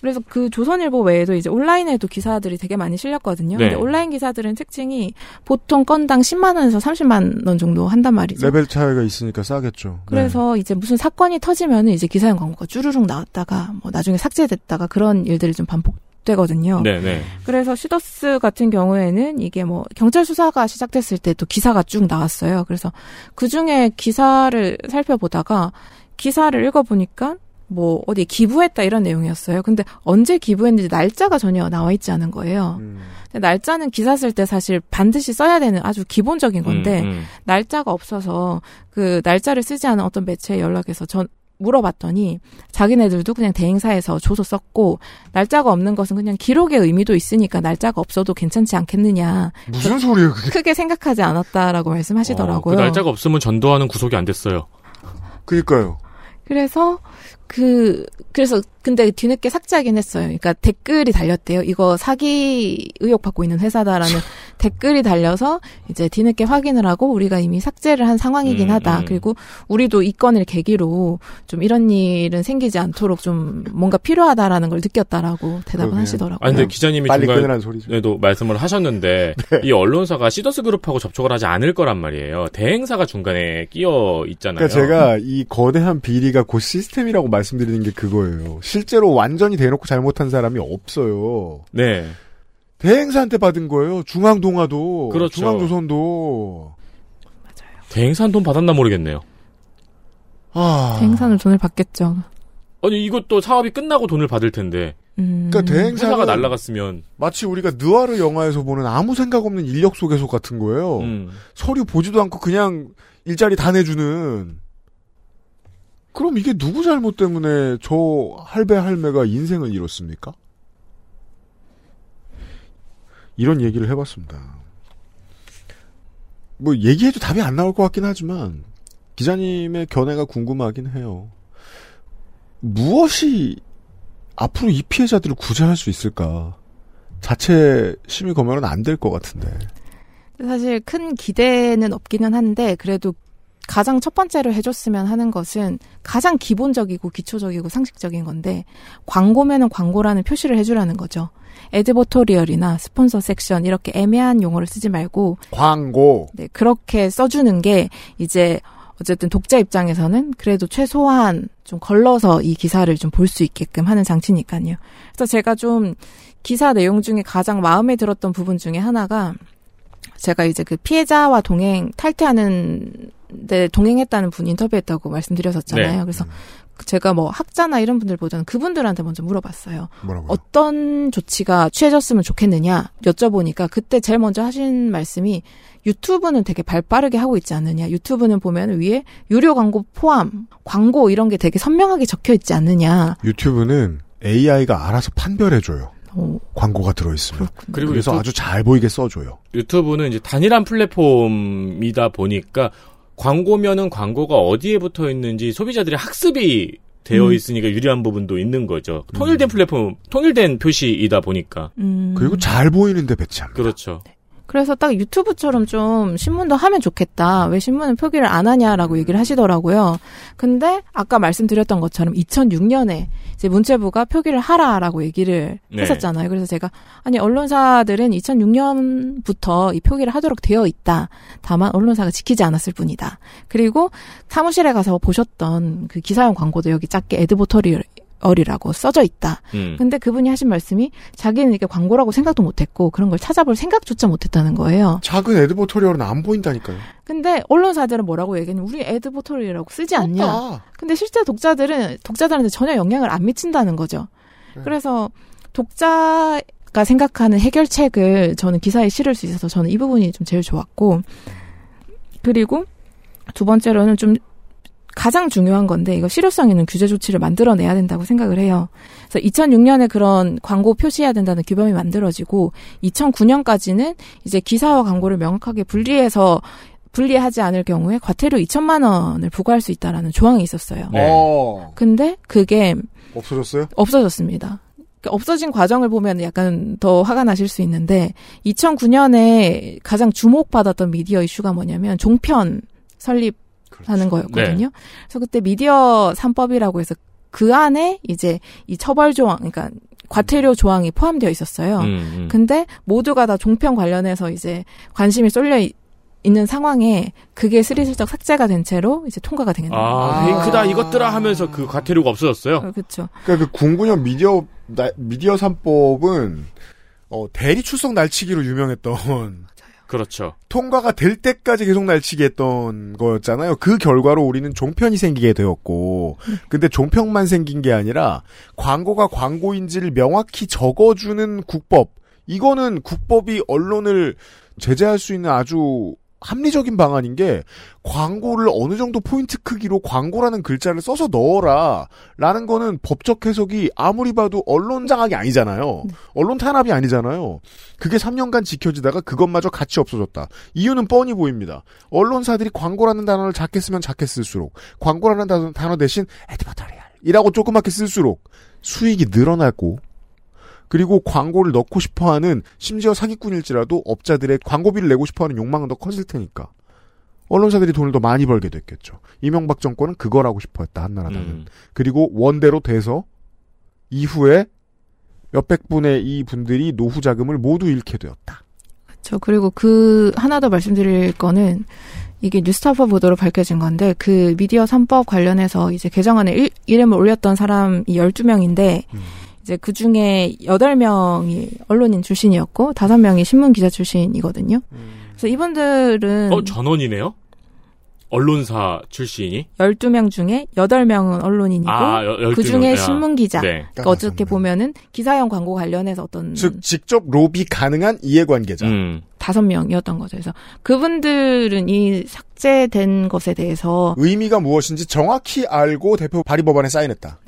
그래서 그 조선일보 외에도 이제 온라인에도 기사들이 되게 많이 실렸거든요. 네. 근데 온라인 기사들은 특징이 보통 건당 10만 원에서 30만 원 정도 한단 말이죠. 레벨 차이가 있으니까 싸겠죠. 그래서 이제 무슨 사건이 터지면은 이제 기사형 광고가 쭈루룩 나왔다가 뭐 나중에 삭제됐다가 그런 일들이 좀 반복 되거든요. 네, 네. 그래서 시더스 같은 경우에는 이게 뭐 경찰 수사가 시작됐을 때 또 기사가 쭉 나왔어요. 그래서 그 중에 기사를 살펴보다가 기사를 읽어보니까 뭐 어디 기부했다 이런 내용이었어요. 근데 언제 기부했는지 날짜가 전혀 나와 있지 않은 거예요. 음. 날짜는 기사 쓸 때 사실 반드시 써야 되는 아주 기본적인 건데 음, 음. 날짜가 없어서 그 날짜를 쓰지 않은 어떤 매체에 연락해서 전 물어봤더니 자기네들도 그냥 대행사에서 줘서 썼고 날짜가 없는 것은 그냥 기록의 의미도 있으니까 날짜가 없어도 괜찮지 않겠느냐. 무슨 소리예요, 그게? 크게 생각하지 않았다라고 말씀하시더라고요. 그 날짜가 없으면 전도하는 구속이 안 됐어요. 그니까요. 그래서 그 그래서 근데 뒤늦게 삭제하긴 했어요. 그러니까 댓글이 달렸대요. 이거 사기 의혹 받고 있는 회사다라는 댓글이 달려서 이제 뒤늦게 확인을 하고 우리가 이미 삭제를 한 상황이긴 음, 하다. 음. 그리고 우리도 이 건을 계기로 좀 이런 일은 생기지 않도록 좀 뭔가 필요하다라는 걸 느꼈다라고 대답을 그러게요. 하시더라고요. 아니 근데 기자님이 빨리 끊으라는 소리죠. 말씀을 하셨는데 이 언론사가 시더스 그룹하고 접촉을 하지 않을 거란 말이에요. 대행사가 중간에 끼어 있잖아요. 그러니까 제가 이 거대한 비리가 곧 시스템이라고 말씀드리는 게 그거예요. 실제로 완전히 대놓고 잘못한 사람이 없어요. 네. 대행사한테 받은 거예요. 중앙동아도. 그렇죠. 중앙조선도. 대행사는 돈 받았나 모르겠네요. 아. 대행사는 돈을 받겠죠. 아니 이것도 사업이 끝나고 돈을 받을 텐데. 음. 그러니까 대행사가 날라갔으면 마치 우리가 느와르 영화에서 보는 아무 생각 없는 인력 소개소 같은 거예요. 음. 서류 보지도 않고 그냥 일자리 다 내주는. 그럼 이게 누구 잘못 때문에 저 할배 할매가 인생을 잃었습니까? 이런 얘기를 해봤습니다. 뭐 얘기해도 답이 안 나올 것 같긴 하지만 기자님의 견해가 궁금하긴 해요. 무엇이 앞으로 이 피해자들을 구제할 수 있을까? 자체 심의 검열은 안 될 것 같은데. 사실 큰 기대는 없기는 한데 그래도 가장 첫 번째로 해줬으면 하는 것은 가장 기본적이고 기초적이고 상식적인 건데 광고면은 광고라는 표시를 해주라는 거죠. 에드버토리얼이나 스폰서 섹션 이렇게 애매한 용어를 쓰지 말고 광고. 네, 그렇게 써주는 게 이제 어쨌든 독자 입장에서는 그래도 최소한 좀 걸러서 이 기사를 좀 볼 수 있게끔 하는 장치니까요. 그래서 제가 좀 기사 내용 중에 가장 마음에 들었던 부분 중에 하나가 제가 이제 그 피해자와 동행 탈퇴하는 데 동행했다는 분 인터뷰했다고 말씀드렸었잖아요. 네. 그래서 제가 뭐 학자나 이런 분들 보다는 그분들한테 먼저 물어봤어요. 뭐라고요? 어떤 조치가 취해졌으면 좋겠느냐 여쭤보니까 그때 제일 먼저 하신 말씀이 유튜브는 되게 발 빠르게 하고 있지 않느냐. 유튜브는 보면 위에 유료 광고 포함, 광고 이런 게 되게 선명하게 적혀 있지 않느냐. 유튜브는 AI가 알아서 판별해줘요. 광고가 들어있으면. 그리고 그래서 유튜브- 아주 잘 보이게 써줘요. 유튜브는 이제 단일한 플랫폼이다 보니까 광고면은 광고가 어디에 붙어 있는지 소비자들의 학습이 되어 음. 있으니까 유리한 부분도 있는 거죠. 통일된 플랫폼, 통일된 표시이다 보니까. 음. 그리고 잘 보이는데 배치합니다. 그렇죠. 그래서 딱 유튜브처럼 좀 신문도 하면 좋겠다. 왜 신문은 표기를 안 하냐라고 얘기를 하시더라고요. 근데 아까 말씀드렸던 것처럼 2006년에 이제 문체부가 표기를 하라라고 얘기를 네. 했었잖아요. 그래서 제가 아니 언론사들은 2006년부터 이 표기를 하도록 되어 있다. 다만 언론사가 지키지 않았을 뿐이다. 그리고 사무실에 가서 보셨던 그 기사용 광고도 여기 작게 에드보터리 얼 이라고 써져 있다. 음. 근데 그분이 하신 말씀이 자기는 이게 광고라고 생각도 못했고 그런 걸 찾아볼 생각조차 못했다는 거예요. 작은 에드버토리얼은 안 보인다니까요. 근데 언론사들은 뭐라고 얘기하냐면 우리 에드보토리라고 쓰지 않냐. 없다. 근데 실제 독자들은 독자들한테 전혀 영향을 안 미친다는 거죠. 그래서 독자가 생각하는 해결책을 저는 기사에 실을 수 있어서 저는 이 부분이 좀 제일 좋았고 그리고 두 번째로는 좀 가장 중요한 건데 이거 실효성 있는 규제 조치를 만들어내야 된다고 생각을 해요. 그래서 2006년에 그런 광고 표시해야 된다는 규범이 만들어지고 2009년까지는 이제 기사와 광고를 명확하게 분리해서 분리하지 않을 경우에 과태료 2천만 원을 부과할 수 있다라는 조항이 있었어요. 어. 근데 그게 없어졌어요? 없어졌습니다. 그러니까 없어진 과정을 보면 약간 더 화가 나실 수 있는데 2009년에 가장 주목받았던 미디어 이슈가 뭐냐면 종편 설립 하는 거였거든요. 네. 그래서 그때 미디어 3법이라고 해서 그 안에 이제 이 처벌 조항, 그러니까 과태료 조항이 포함되어 있었어요. 음, 음. 근데 모두가 다 종편 관련해서 이제 관심이 쏠려 있- 있는 상황에 그게 스리슬쩍 삭제가 된 채로 이제 통과가 되는 거예요. 아, 페이크다 이것들아 하면서 그 과태료가 없어졌어요. 그렇죠. 그러니까 그 09년 미디어 나- 미디어 3법은 어, 대리 출석 날치기로 유명했던 그렇죠. 통과가 될 때까지 계속 날치기 했던 거였잖아요. 그 결과로 우리는 종편이 생기게 되었고, 근데 종편만 생긴 게 아니라 광고가 광고인지를 명확히 적어주는 국법. 이거는 국법이 언론을 제재할 수 있는 아주 합리적인 방안인 게 광고를 어느 정도 포인트 크기로 광고라는 글자를 써서 넣어라 라는 거는 법적 해석이 아무리 봐도 언론 장악이 아니잖아요. 언론 탄압이 아니잖아요. 그게 3년간 지켜지다가 그것마저 같이 없어졌다. 이유는 뻔히 보입니다. 언론사들이 광고라는 단어를 작게 쓰면 작게 쓸수록 광고라는 단어, 단어 대신 에드버터리얼이라고 조그맣게 쓸수록 수익이 늘어나고 그리고 광고를 넣고 싶어 하는 심지어 사기꾼일지라도 업자들의 광고비를 내고 싶어 하는 욕망은 더 커질 테니까 언론사들이 돈을 더 많이 벌게 됐겠죠. 이명박 정권은 그걸 하고 싶어 했다 한나라당은. 음. 그리고 원대로 돼서 이후에 몇백 분의 이 분들이 노후 자금을 모두 잃게 되었다. 저 그리고 그 하나 더 말씀드릴 거는 이게 뉴스타파 보도로 밝혀진 건데 그 미디어 3법 관련해서 이제 개정안에 일, 이름을 올렸던 사람이 12명인데 이제 그 중에 8명이 언론인 출신이었고 5명이 신문 기자 출신이거든요. 그래서 이분들은 어, 전원이네요? 언론사 출신이? 12명 중에 8명은 언론인이고 아, 여- 열두 그 중에 명. 야. 신문 기자. 네. 그러니까 어떻게 보면은 기사형 광고 관련해서 어떤 즉 직접 로비 가능한 이해관계자. 음. 다섯 명이었던 거죠. 그래서 그분들은 이 삭제된 것에 대해서 의미가 무엇인지 정확히 알고 대표 발의법안에 사인했다.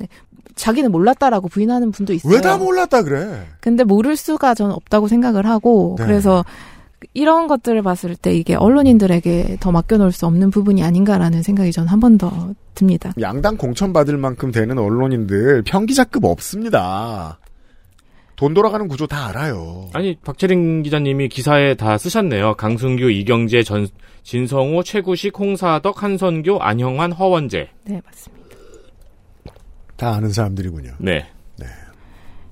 자기는 몰랐다라고 부인하는 분도 있어요. 왜 다 몰랐다 그래? 근데 모를 수가 저는 없다고 생각을 하고 네. 그래서 이런 것들을 봤을 때 이게 언론인들에게 더 맡겨놓을 수 없는 부분이 아닌가라는 생각이 저는 한번 더 듭니다. 양당 공천 받을 만큼 되는 언론인들 평기자급 없습니다. 돈 돌아가는 구조 다 알아요. 아니 박채린 기자님이 기사에 다 쓰셨네요. 강승규, 이경재, 전, 진성호, 최구식, 홍사덕, 한선교, 안형환, 허원재. 네 맞습니다. 다 아는 사람들이군요. 네.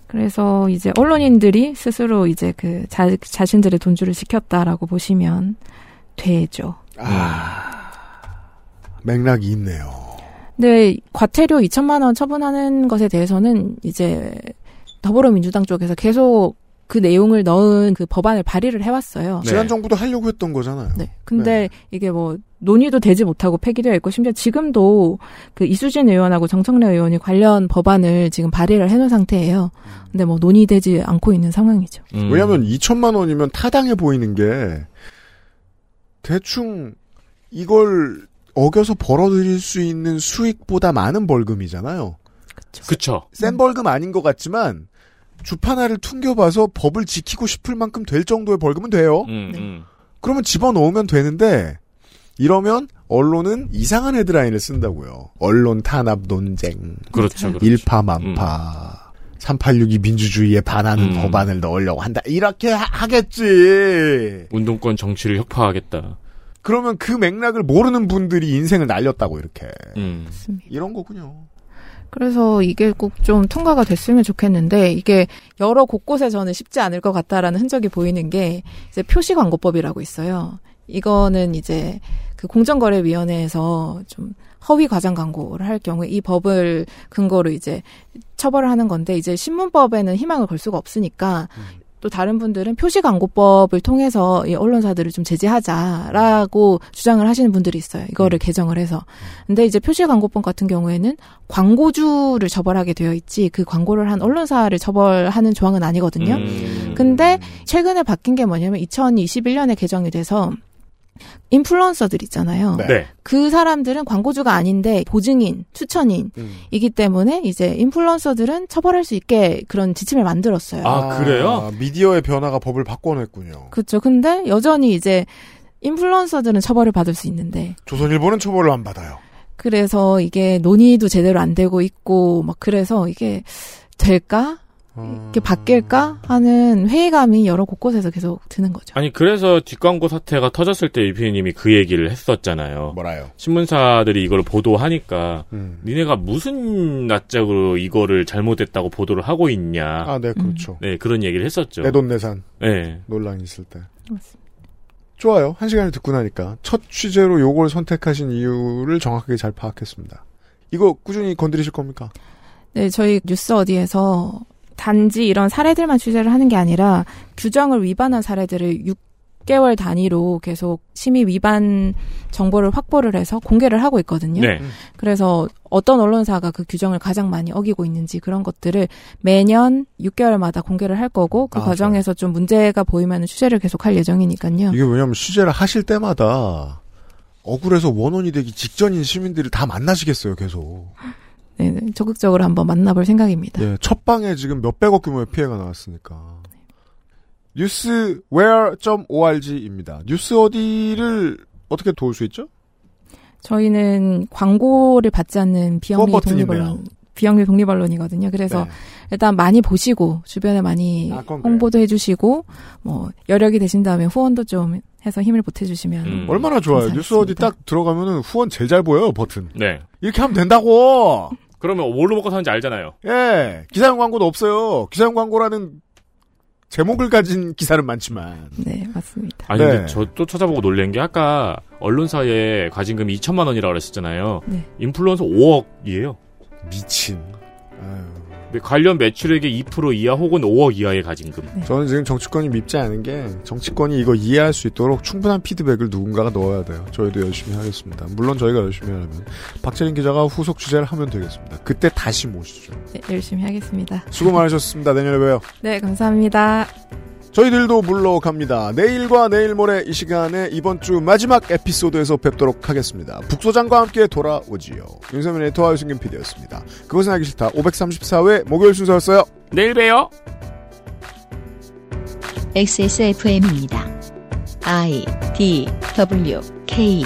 그래서 이제 언론인들이 스스로 이제 그 자, 자신들의 돈줄을 지켰다라고 보시면 되죠. 아, 맥락이 있네요. 근데 과태료 2천만 원 처분하는 것에 대해서는 이제 더불어민주당 쪽에서 계속 그 내용을 넣은 그 법안을 발의를 해왔어요. 지난 정부도 하려고 했던 거잖아요. 네. 근데 이게 뭐 논의도 되지 못하고 폐기되어 있고 심지어 지금도 그 이수진 의원하고 정청래 의원이 관련 법안을 지금 발의를 해놓은 상태예요. 근데 뭐 논의되지 않고 있는 상황이죠. 음. 왜냐하면 2천만 원이면 타당해 보이는 게 대충 이걸 어겨서 벌어들일 수 있는 수익보다 많은 벌금이잖아요. 그쵸. 센 벌금 아닌 것 같지만 주파나를 퉁겨봐서 법을 지키고 싶을 만큼 될 정도의 벌금은 돼요. 음, 음. 그러면 집어넣으면 되는데 이러면 언론은 이상한 헤드라인을 쓴다고요. 언론 탄압 논쟁. 그렇죠, 그렇죠. 일파만파. 386이 민주주의에 반하는 음. 법안을 넣으려고 한다. 이렇게 하- 하겠지. 운동권 정치를 혁파하겠다. 그러면 그 맥락을 모르는 분들이 인생을 날렸다고 이렇게. 음. 이런 거군요. 그래서 이게 꼭 좀 통과가 됐으면 좋겠는데 이게 여러 곳곳에 저는 쉽지 않을 것 같다라는 흔적이 보이는 게 이제 표시 광고법이라고 있어요. 이거는 이제 그 공정거래위원회에서 좀 허위 과장 광고를 할 경우에 이 법을 근거로 이제 처벌을 하는 건데 이제 신문법에는 희망을 걸 수가 없으니까 또 다른 분들은 표시광고법을 통해서 이 언론사들을 좀 제재하자라고 주장을 하시는 분들이 있어요. 이거를 개정을 해서. 근데 이제 표시광고법 같은 경우에는 광고주를 처벌하게 되어 있지 그 광고를 한 언론사를 처벌하는 조항은 아니거든요. 음. 근데 최근에 바뀐 게 뭐냐면 2021년에 개정이 돼서 인플루언서들 있잖아요. 네. 그 사람들은 광고주가 아닌데 보증인, 추천인이기 때문에 이제 인플루언서들은 처벌할 수 있게 그런 지침을 만들었어요. 아, 미디어의 변화가 법을 바꿔냈군요. 그렇죠. 근데 여전히 이제 인플루언서들은 처벌을 받을 수 있는데 조선일보는 처벌을 안 받아요. 그래서 이게 논의도 제대로 안 되고 있고 막 그래서 이게 될까? 이게 바뀔까? 하는 회의감이 여러 곳곳에서 계속 드는 거죠. 아니 그래서 뒷광고 사태가 터졌을 때 유피님이 그 얘기를 했었잖아요. 뭐라요? 신문사들이 이걸 보도하니까 음. 니네가 무슨 낯짝으로 이거를 잘못했다고 보도를 하고 있냐. 아, 네, 그렇죠. 네 그런 얘기를 했었죠. 내돈내산 네. 논란이 있을 때. 좋아요. 한 시간을 듣고 나니까 첫 취재로 요걸 선택하신 이유를 정확하게 잘 파악했습니다. 이거 꾸준히 건드리실 겁니까? 네, 저희 뉴스 어디에서 단지 이런 사례들만 취재를 하는 게 아니라 규정을 위반한 사례들을 6개월 단위로 계속 심의 위반 정보를 확보를 해서 공개를 하고 있거든요. 네. 그래서 어떤 언론사가 그 규정을 가장 많이 어기고 있는지 그런 것들을 매년 6개월마다 공개를 할 거고 그 아, 과정에서 좀 문제가 보이면 취재를 계속 할 예정이니까요. 이게 왜냐면 취재를 하실 때마다 억울해서 원원이 되기 직전인 시민들을 다 만나시겠어요, 계속. 네, 네, 적극적으로 한번 만나볼 생각입니다. 예, 첫 방에 지금 몇백억 규모의 피해가 나왔으니까. 뉴스웨어.org입니다. 뉴스 어디를 어떻게 도울 수 있죠? 저희는 광고를 받지 않는 비영리 후원 버튼이 독립 언론, 있네요. 비영리 독립 언론이거든요. 그래서 네. 일단 많이 보시고 주변에 많이 아, 홍보도 해주시고 뭐 여력이 되신 다음에 후원도 좀 해서 힘을 보태주시면 음. 얼마나 좋아요. 뉴스 어디 딱 들어가면은 후원 제일 잘 보여요, 버튼. 네. 이렇게 하면 된다고! 그러면 뭘로 먹고 사는지 알잖아요. 예, 기사용 광고도 없어요. 기사용 광고라는 제목을 가진 기사는 많지만. 네, 맞습니다. 아니 네. 근데 저 또 찾아보고 놀란 게 아까 언론사의 과징금이 2천만 원이라고 그랬었잖아요. 네. 인플루언서 5억이에요. 미친. 관련 매출액의 2% 이하 혹은 5억 이하의 과징금. 저는 지금 정치권이 밉지 않은 게 정치권이 이거 이해할 수 있도록 충분한 피드백을 누군가가 넣어야 돼요. 저희도 열심히 하겠습니다. 물론 저희가 열심히 하면 박재린 기자가 후속 취재를 하면 되겠습니다. 그때 다시 모시죠. 네, 열심히 하겠습니다. 수고 많으셨습니다. 내년에 봬요. 네, 감사합니다. 저희들도 물러갑니다. 내일과 내일 모레 이 시간에 이번 주 마지막 에피소드에서 뵙도록 하겠습니다. 북소장과 함께 돌아오지요. 윤세민 에디터와 유승균 PD였습니다. 그것은 알기 싫다. 534회 목요일 순서였어요. 내일 봬요. XSFM입니다. I D W K